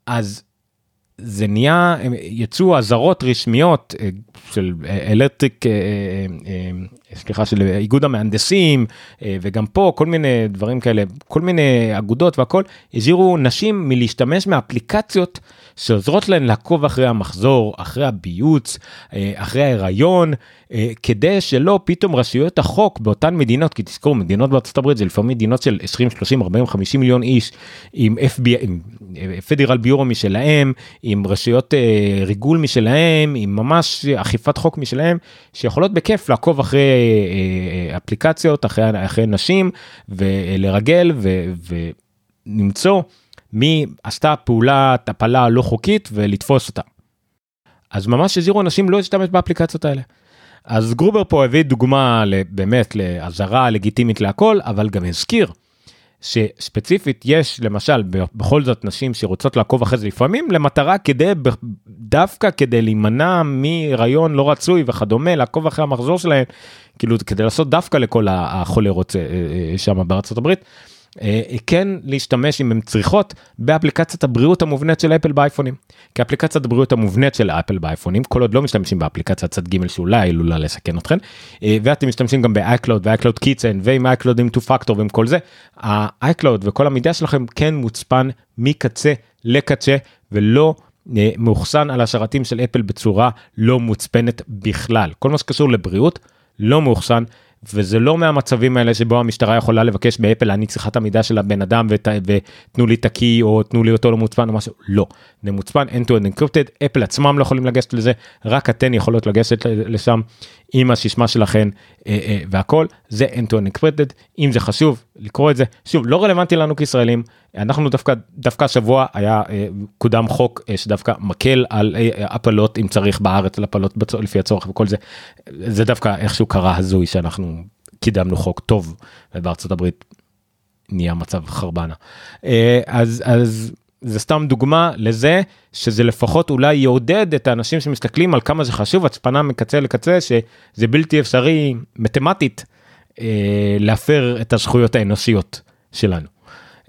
אז זה נהיה, יצאו אזהרות רשמיות אה, של אלקטריק, אה, אה, סליחה, של איגוד המהנדסים, וגם פה כל מיני דברים כאלה, כל מיני אגודות והכל, הזהירו נשים מלהשתמש מאפליקציות שעוזרות להן לעקוב אחרי המחזור, אחרי הביוץ, אחרי ההיריון, כדי שלא פתאום רשויות החוק באותן מדינות, כי תזכרו, מדינות בארצות הברית זה לפעמים מדינות של 20, 30, 40, 50 מיליון איש, עם FBI, עם פדרל ביורו משלהם, עם רשויות אה, ריגול משלהם, עם ממש אכיפת חוק משלהם, שיכולות בכיף לעקוב אחרי אה, אה, אפליקציות, אחרי, אחרי נשים, ולרגל ולמצוא מי עשתה פעולת הפלה לא חוקית ולתפוס אותה. אז ממש הזהירו אנשים לא להשתמש באפליקציות האלה. אז גרובר פה הביא דוגמה באמת לאזהרה לגיטימית להכל, אבל גם הזכיר שספציפית יש למשל בכל זאת נשים שרוצות לעקוב אחרי זה לפעמים למטרה כדי דווקא כדי להימנע מהיריון לא רצוי וכדומה לעקוב אחרי המחזור שלהם כאילו כדי לעשות דווקא לכל החולה רוצה אה, אה, שם בארצות הברית. אה, כן להשתמש אם הן צריכות באפליקציית הבריאות המובנית של אפל באייפונים. כי אפליקציית הבריאות המובנית של אפל באייפונים כל עוד לא משתמשים באפליקציית צד ג' שאולי עלולה לסכן אתכם אה, ואתם משתמשים גם ב-iCloud ו-iCloud Kitchen ועם iCloud עם 2 factor ועם כל זה ה-iCloud וכל המידע שלכם כן מוצפן מקצה לקצה ולא אה, מאוחסן על השרתים של אפל בצורה לא מוצפנת בכלל כל מה שקשור לבריאות לא מאוחסן וזה לא מהמצבים האלה שבו המשטרה יכולה לבקש באפל אני צריכה את המידע של הבן אדם ות, ותנו לי את הקי או תנו לי אותו לא מוצפן או משהו. לא. זה מוצפן end to end encrypted אפל עצמם לא יכולים לגשת לזה רק אתן יכולות לגשת לשם עם הסיסמה שלכן אה, אה, והכל זה end to end encrypted אם זה חשוב לקרוא את זה שוב לא רלוונטי לנו כישראלים. אנחנו דווקא דווקא השבוע היה אה, קודם חוק אה, שדווקא מקל על אה, הפלות אם צריך בארץ על הפלות בצור, לפי הצורך וכל זה. זה דווקא איכשהו קרה הזוי שאנחנו קידמנו חוק טוב ובארצות הברית נהיה מצב חרבנה. אה, אז אז זה סתם דוגמה לזה שזה לפחות אולי יעודד את האנשים שמסתכלים על כמה זה חשוב הצפנה מקצה לקצה שזה בלתי אפשרי מתמטית אה, להפר את הזכויות האנושיות שלנו.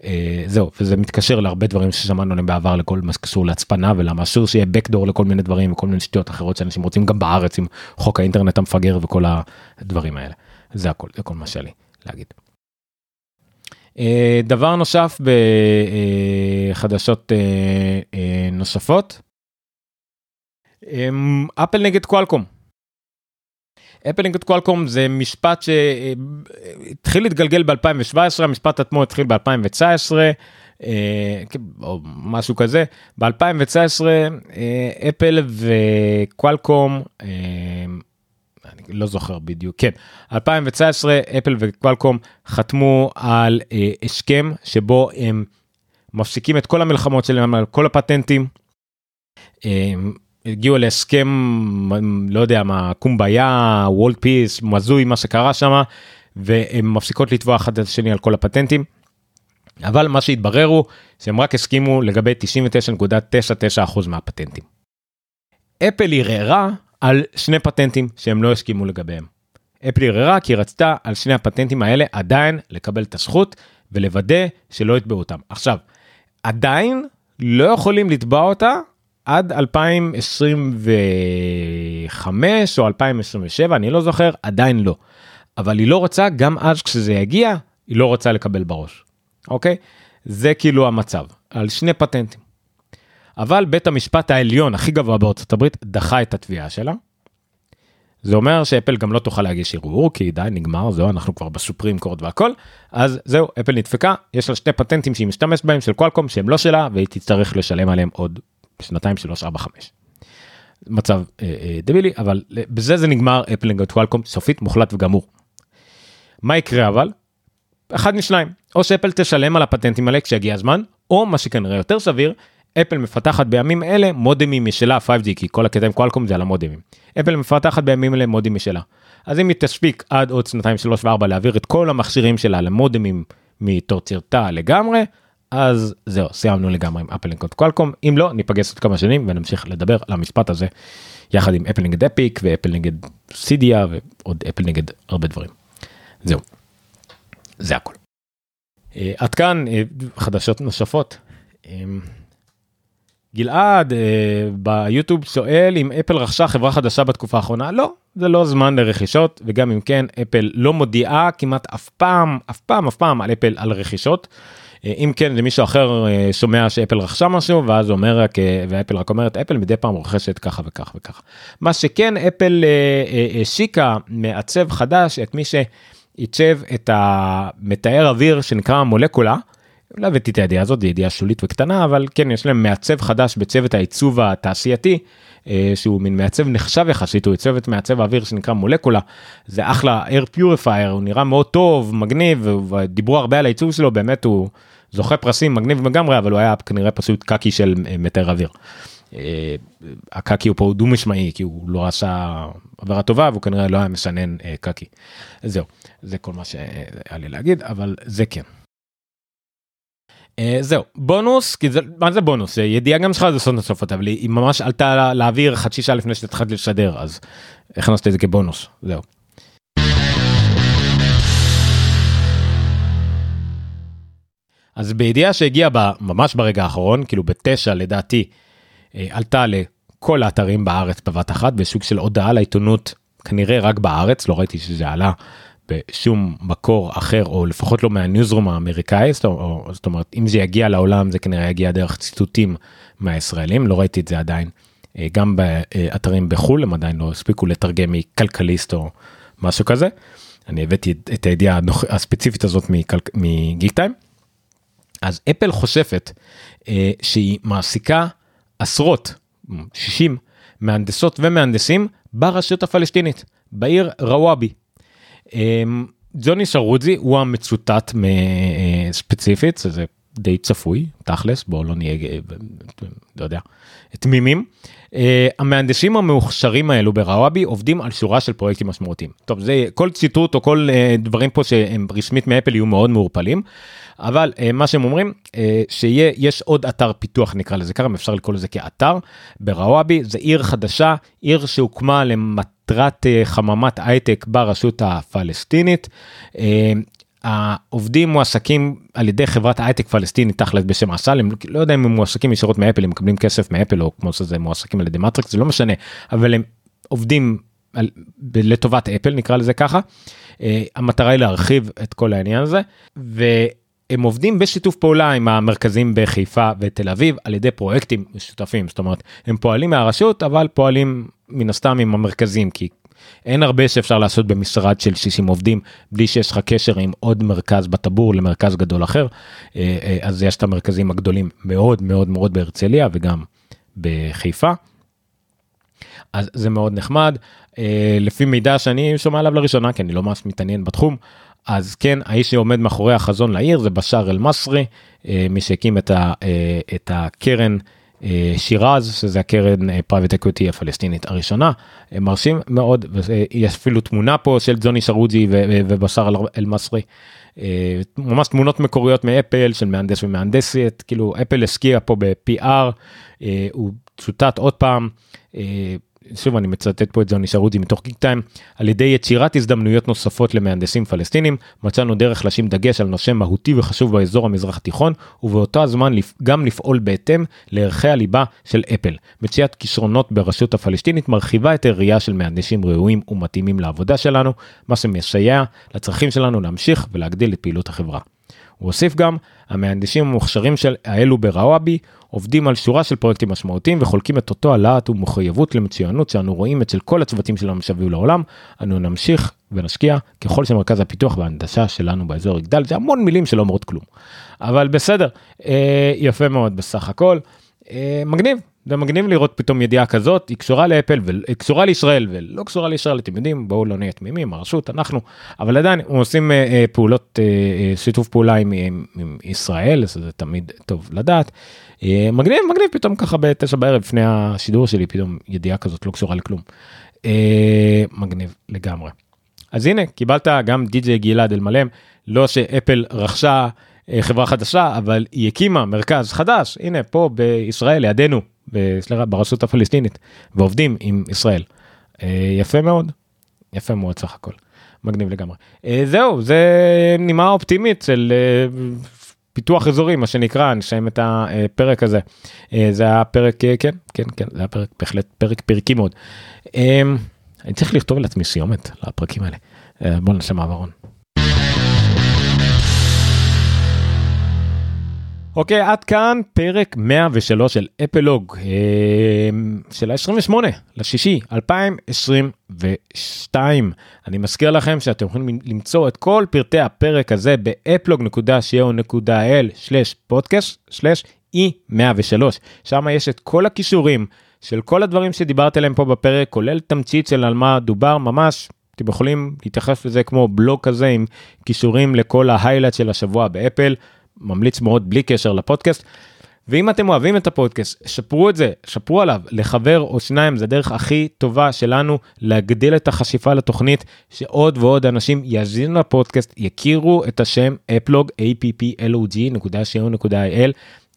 אה, זהו וזה מתקשר להרבה דברים ששמענו עליהם בעבר לכל מה שקשור להצפנה ולמה אסור שיהיה backdoor לכל מיני דברים וכל מיני שטויות אחרות שאנשים רוצים גם בארץ עם חוק האינטרנט המפגר וכל הדברים האלה. זה הכל זה כל מה שהיה להגיד. אה, דבר נוסף בחדשות אה, נוספות אפל נגד קואלקום. אפל נגד קואלקום זה משפט שהתחיל להתגלגל ב-2017 המשפט עצמו התחיל ב-2019 אה, או משהו כזה ב-2019 אה, אפל וקואלקום אה, אני לא זוכר בדיוק כן 2019 אפל וקואלקום חתמו על הסכם שבו הם מפסיקים את כל המלחמות שלהם על כל הפטנטים. הגיעו להסכם לא יודע מה קומביה וולד פיס מזוי מה שקרה שם והם מפסיקות לתבוע אחד את השני על כל הפטנטים. אבל מה שהתברר הוא שהם רק הסכימו לגבי 99.99% מהפטנטים. אפל ערערה על שני פטנטים שהם לא הסכימו לגביהם. אפל ערערה כי רצתה על שני הפטנטים האלה עדיין לקבל את הזכות ולוודא שלא יתבעו אותם. עכשיו, עדיין לא יכולים לתבוע אותה עד 2025 או 2027 אני לא זוכר עדיין לא. אבל היא לא רוצה גם אז כשזה יגיע היא לא רוצה לקבל בראש. אוקיי? זה כאילו המצב על שני פטנטים. אבל בית המשפט העליון הכי גבוה בארצות הברית דחה את התביעה שלה. זה אומר שאפל גם לא תוכל להגיש ערעור כי די נגמר זהו אנחנו כבר בסופרים קורד והכל אז זהו אפל נדפקה יש לה שתי פטנטים שהיא משתמשת בהם של קוואלקום שהם לא שלה והיא תצטרך לשלם עליהם עוד שנתיים שלוש ארבע חמש. מצב אה, אה, דבילי אבל בזה זה נגמר אפל נגד קוואלקום סופית מוחלט וגמור. מה יקרה אבל? אחד משניים או שאפל תשלם על הפטנטים האלה כשיגיע הזמן או מה שכנראה יותר סביר אפל מפתחת בימים אלה מודמים משלה 5G כי כל הקטע עם קואלקום זה על המודמים. אפל מפתחת בימים אלה מודים משלה. אז אם היא תספיק עד עוד שנתיים שלוש וארבע להעביר את כל המכשירים שלה למודמים מתוצרתה לגמרי אז זהו סיימנו לגמרי עם אפל נגד קואלקום אם לא ניפגש עוד כמה שנים ונמשיך לדבר על המשפט הזה יחד עם אפל נגד אפיק ואפל נגד סידיה ועוד אפל נגד הרבה דברים. זהו. זה הכל. אה, עד כאן אה, חדשות נוספות. גלעד אה, ביוטיוב שואל אם אפל רכשה חברה חדשה בתקופה האחרונה לא זה לא זמן לרכישות וגם אם כן אפל לא מודיעה כמעט אף פעם אף פעם אף פעם על אפל על רכישות. אה, אם כן זה מישהו אחר אה, שומע שאפל רכשה משהו ואז אומר רק ואפל רק אומרת אפל מדי פעם רוכשת ככה וככה וככה. מה שכן אפל השיקה מעצב חדש את מי שעיצב את המתאר אוויר שנקרא מולקולה. לא הבאתי את הידיעה הזאת, זו ידיעה שולית וקטנה, אבל כן, יש להם מעצב חדש בצוות העיצוב התעשייתי, אה, שהוא מין מעצב נחשב יחסית, הוא את מעצב האוויר שנקרא מולקולה, זה אחלה air purifier, הוא נראה מאוד טוב, מגניב, ודיברו הרבה על העיצוב שלו, באמת הוא זוכה פרסים, מגניב לגמרי, אבל הוא היה כנראה פשוט קקי של אה, מטר אוויר. אה, הקקי הוא פה דו משמעי, כי הוא לא עשה עבירה טובה, והוא כנראה לא היה משנן קקי. זהו, זה כל מה שהיה לי להגיד, אבל זה כן. Uh, זהו בונוס כי זה מה זה בונוס ידיעה גם שלך לעשות נוספות אבל היא ממש עלתה לאוויר חצי שעה לפני שהתחלת לשדר אז הכנסת את זה כבונוס זהו. אז בידיעה שהגיעה ממש ברגע האחרון כאילו בתשע לדעתי uh, עלתה לכל האתרים בארץ בבת אחת בסוג של הודעה לעיתונות כנראה רק בארץ לא ראיתי שזה עלה בשום מקור אחר או לפחות לא מהניוזרום האמריקאי זאת אומרת אם זה יגיע לעולם זה כנראה יגיע דרך ציטוטים מהישראלים לא ראיתי את זה עדיין אה, גם באתרים בחו"ל הם עדיין לא הספיקו לתרגם מכלכליסט או משהו כזה. אני הבאתי את הידיעה הספציפית הזאת מגיק טיים. אז אפל חושפת אה, שהיא מעסיקה עשרות 60 מהנדסות ומהנדסים ברשות הפלסטינית בעיר רוואבי ג'וני שרודזי הוא המצוטט ספציפית זה די צפוי תכלס בואו לא נהיה לא יודע תמימים. Uh, המהנדסים המוכשרים האלו בראוואבי עובדים על שורה של פרויקטים משמעותיים. טוב זה כל ציטוט או כל uh, דברים פה שהם רשמית מאפל יהיו מאוד מעורפלים. אבל אה, מה שהם אומרים אה, שיהיה יש עוד אתר פיתוח נקרא לזה ככה אפשר לקרוא לזה כאתר ברוואבי זה עיר חדשה עיר שהוקמה למט... מטרת אה, חממת הייטק ברשות הפלסטינית. אה, העובדים מועסקים על ידי חברת הייטק פלסטינית תכל'ס בשם אסל הם לא יודע אם הם מועסקים ישירות מאפל הם מקבלים כסף מאפל או כמו שזה מועסקים על ידי מטריקס זה לא משנה אבל הם עובדים על, לטובת אפל נקרא לזה ככה. Uh, המטרה היא להרחיב את כל העניין הזה והם עובדים בשיתוף פעולה עם המרכזים בחיפה ותל אביב על ידי פרויקטים משותפים זאת אומרת הם פועלים מהרשות אבל פועלים מן הסתם עם המרכזים כי אין הרבה שאפשר לעשות במשרד של 60 עובדים בלי שיש לך קשר עם עוד מרכז בטבור למרכז גדול אחר אה, אה, אז יש את המרכזים הגדולים מאוד מאוד מאוד בהרצליה וגם בחיפה. אז זה מאוד נחמד אה, לפי מידע שאני שומע עליו לראשונה כי אני לא ממש מתעניין בתחום אז כן האיש שעומד מאחורי החזון לעיר זה בשאר אל מסרי מי שהקים את, ה, את הקרן. אה, סיראג' שזה הקרן private equity הפלסטינית הראשונה מרשים מאוד ויש אפילו תמונה פה של ג'וני סרוג'י ובשאר אל מסרי. אה, ממש תמונות מקוריות מאפל של מהנדס ומהנדסת כאילו אפל השקיע פה אה, הוא צוטט עוד פעם שוב אני מצטט פה את זוני שרוג'י מתוך גיק טיים, על ידי יצירת הזדמנויות נוספות למהנדסים פלסטינים, מצאנו דרך לשים דגש על נושא מהותי וחשוב באזור המזרח התיכון, ובאותו הזמן גם לפעול בהתאם לערכי הליבה של אפל. מציאת כישרונות ברשות הפלסטינית מרחיבה את הראייה של מהנדסים ראויים ומתאימים לעבודה שלנו, מה שמסייע לצרכים שלנו להמשיך ולהגדיל את פעילות החברה. הוא הוסיף גם, המהנדסים המוכשרים של האלו בראוואבי עובדים על שורה של פרויקטים משמעותיים וחולקים את אותו הלהט ומחויבות למצוינות שאנו רואים אצל כל הצוותים שלנו מסביב לעולם. אנו נמשיך ונשקיע ככל שמרכז הפיתוח וההנדסה שלנו באזור יגדל, זה המון מילים שלא אומרות כלום. אבל בסדר, אה, יפה מאוד בסך הכל, אה, מגניב, זה מגניב לראות פתאום ידיעה כזאת, היא קשורה לאפל והיא קשורה לישראל ולא קשורה לישראל, אתם יודעים, בואו לא נהיה תמימים, הרשות, אנחנו, אבל עדיין הם עושים אה, אה, פעולות, אה, אה, שיתוף פעולה עם, עם, עם ישראל, זה תמיד טוב לדעת. אה, מגניב, מגניב פתאום ככה בתשע בערב לפני השידור שלי, פתאום ידיעה כזאת לא קשורה לכלום. אה, מגניב לגמרי. אז הנה, קיבלת גם די.ג'יי גלעד אלמלם, לא שאפל רכשה חברה חדשה, אבל היא הקימה מרכז חדש, הנה פה בישראל, לידינו, ברשות הפלסטינית, ועובדים עם ישראל. אה, יפה מאוד, יפה מאוד סך הכל, מגניב לגמרי. אה, זהו, זה נימה אופטימית של פיתוח אזורי, מה שנקרא, נסיים את הפרק הזה. זה היה פרק, כן, כן, כן, זה היה פרק, בהחלט פרק פרקי מאוד. אני צריך לכתוב לעצמי סיומת לפרקים האלה. בוא נעשה מעברון. אוקיי, עד כאן פרק 103 של אפלוג אה, של ה-28 לשישי 2022. אני מזכיר לכם שאתם יכולים למצוא את כל פרטי הפרק הזה ב applog.co.il/podcast/e103. שם יש את כל הקישורים של כל הדברים שדיברתי עליהם פה בפרק, כולל תמצית של על מה דובר ממש. אתם יכולים להתייחס לזה כמו בלוג כזה עם קישורים לכל ה highlight של השבוע באפל. ממליץ מאוד בלי קשר לפודקאסט. ואם אתם אוהבים את הפודקאסט, שתפו את זה, ספרו עליו לחבר או שניים, זה הדרך הכי טובה שלנו להגדיל את החשיפה לתוכנית, שעוד ועוד אנשים יאזינו לפודקאסט, יכירו את השם אפלוג, applog.co.il,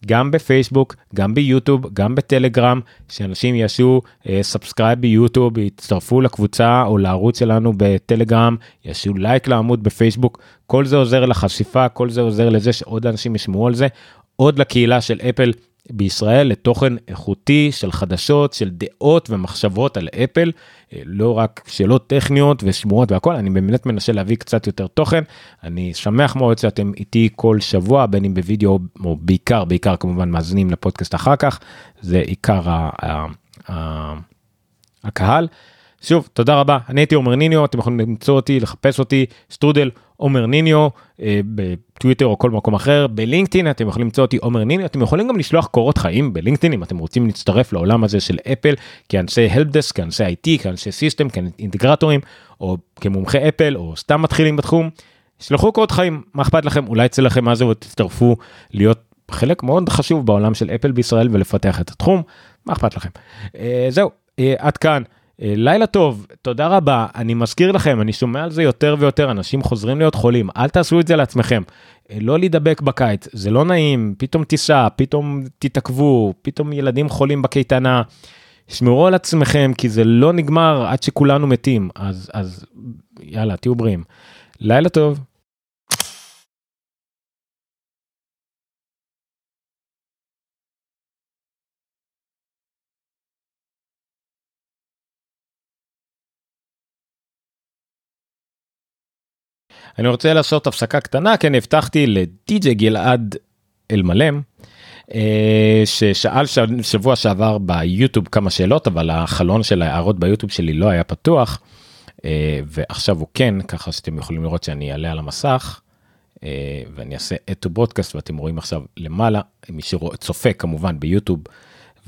גם בפייסבוק, גם ביוטיוב, גם בטלגרם, שאנשים יעשו subscribe אה, ביוטיוב, יצטרפו לקבוצה או לערוץ שלנו בטלגרם, יעשו לייק לעמוד בפייסבוק, כל זה עוזר לחשיפה, כל זה עוזר לזה שעוד אנשים ישמעו על זה, עוד לקהילה של אפל בישראל לתוכן איכותי של חדשות, של דעות ומחשבות על אפל, אה, לא רק שאלות טכניות ושמועות והכל, אני באמת מנסה להביא קצת יותר תוכן. אני שמח מאוד שאתם איתי כל שבוע, בין אם בווידאו או בעיקר, בעיקר כמובן מאזינים לפודקאסט אחר כך, זה עיקר ה- ה- ה- הקהל. שוב, תודה רבה, אני הייתי עומר ניניו, אתם יכולים למצוא אותי, לחפש אותי, שטרודל עומר ניניו, אה, בטוויטר או כל מקום אחר, בלינקדאין אתם יכולים למצוא אותי עומר ניניו, אתם יכולים גם לשלוח קורות חיים בלינקדאין אם אתם רוצים להצטרף לעולם הזה של אפל, כאנשי helpdesk, כאנשי IT, כאנשי system, כאינטגרטורים, או כמומחי אפל, או סתם מתחילים בתחום, שלחו קורות חיים, מה אכפת לכם, אולי יצא לכם מזה ותצטרפו להיות חלק מאוד חשוב בעולם של אפל בישראל ולפתח את התחום, מה אכפת לכם. אה, זהו, אה, עד כאן. אה, לילה טוב, תודה רבה. אני מזכיר לכם, אני שומע על זה יותר ויותר, אנשים חוזרים להיות חולים, אל תעשו את זה לעצמכם. אה, לא להידבק בקיץ, זה לא נעים, פתאום טיסה, פתאום תתעכבו, פתאום ילדים חולים בקייטנה. שמרו על עצמכם, כי זה לא נגמר עד שכולנו מתים, אז, אז יאללה, תהיו בריאים. לילה טוב. אני רוצה לעשות הפסקה קטנה כי אני הבטחתי לדי.ג'יי גלעד אלמלם אה, ששאל שבוע שעבר ביוטיוב כמה שאלות אבל החלון של ההערות ביוטיוב שלי לא היה פתוח אה, ועכשיו הוא כן ככה שאתם יכולים לראות שאני אעלה על המסך אה, ואני אעשה את ברודקאסט ואתם רואים עכשיו למעלה מי שצופה כמובן ביוטיוב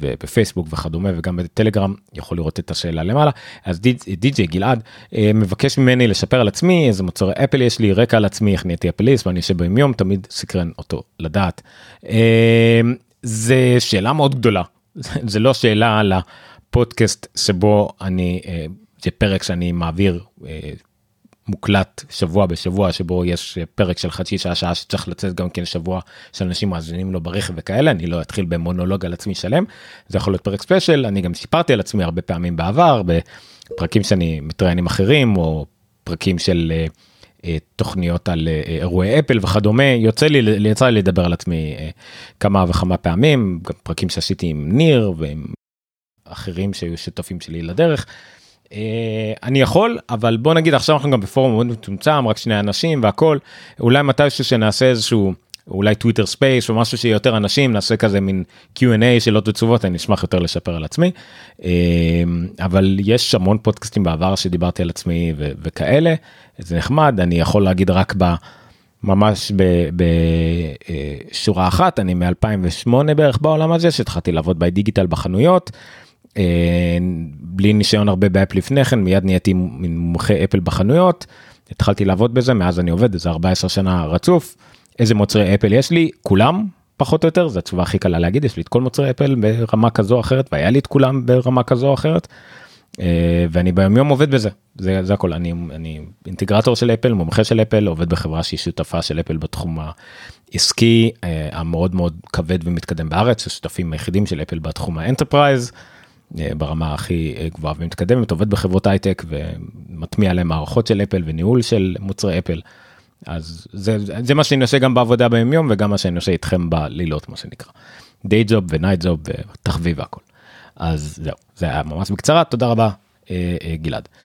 ובפייסבוק וכדומה וגם בטלגרם יכול לראות את השאלה למעלה אז די.ג'יי גלעד אה, מבקש ממני לשפר על עצמי איזה מוצרי אפל יש לי רקע על עצמי איך נהייתי אפליסט ואני יושב ביום יום תמיד סקרן אותו לדעת. אה, זה שאלה מאוד גדולה (laughs) זה לא שאלה על הפודקאסט שבו אני אה, זה פרק שאני מעביר מוקלט שבוע בשבוע שבו יש פרק של חצי שעה שעה שצריך לצאת גם כן שבוע שאנשים מאזינים לו ברכב וכאלה אני לא אתחיל במונולוג על עצמי שלם זה יכול להיות פרק ספיישל אני גם סיפרתי על עצמי הרבה פעמים בעבר בפרקים שאני מתראיין עם אחרים או פרקים של uh, uh, תוכניות על uh, אירועי אפל וכדומה יוצא לי יצא לי לדבר על עצמי uh, כמה וכמה פעמים גם פרקים שעשיתי עם ניר ועם אחרים שהיו שותפים שלי לדרך. אה, אני יכול אבל בוא נגיד עכשיו אנחנו גם בפורום מאוד מצומצם רק שני אנשים והכל. אולי מתישהו שנעשה איזשהו אולי טוויטר ספייס או משהו שיותר אנשים נעשה כזה מין Q&A שאלות ותשובות אני אשמח יותר לספר על עצמי. אבל יש המון פודקאסטים בעבר שדיברתי על עצמי וכאלה. זה נחמד אני יכול להגיד רק ב... ממש בשורה אחת. אני מ-2008 בערך בעולם הזה שהתחלתי לעבוד בדיגיטל בחנויות. בלי ניסיון הרבה באפל לפני כן מיד נהייתי מומחה אפל בחנויות התחלתי לעבוד בזה מאז אני עובד איזה 14 שנה רצוף איזה מוצרי אפל יש לי כולם פחות או יותר זו התשובה הכי קלה להגיד יש לי את כל מוצרי אפל ברמה כזו או אחרת והיה לי את כולם ברמה כזו או אחרת. ואני ביום יום עובד בזה זה, זה הכל אני אני אינטגרטור של אפל מומחה של אפל עובד בחברה שהיא שותפה של אפל בתחום העסקי המאוד מאוד כבד ומתקדם בארץ השותפים היחידים של אפל בתחום ה enterprise. ברמה הכי גבוהה ומתקדמת עובד בחברות הייטק ומטמיע להם מערכות של אפל וניהול של מוצרי אפל. אז זה, זה מה שאני עושה גם בעבודה ביום יום וגם מה שאני עושה איתכם בלילות מה שנקרא. דיי ג'וב ונייט ג'וב ותחביב והכל. אז זהו זה היה ממש בקצרה תודה רבה גלעד.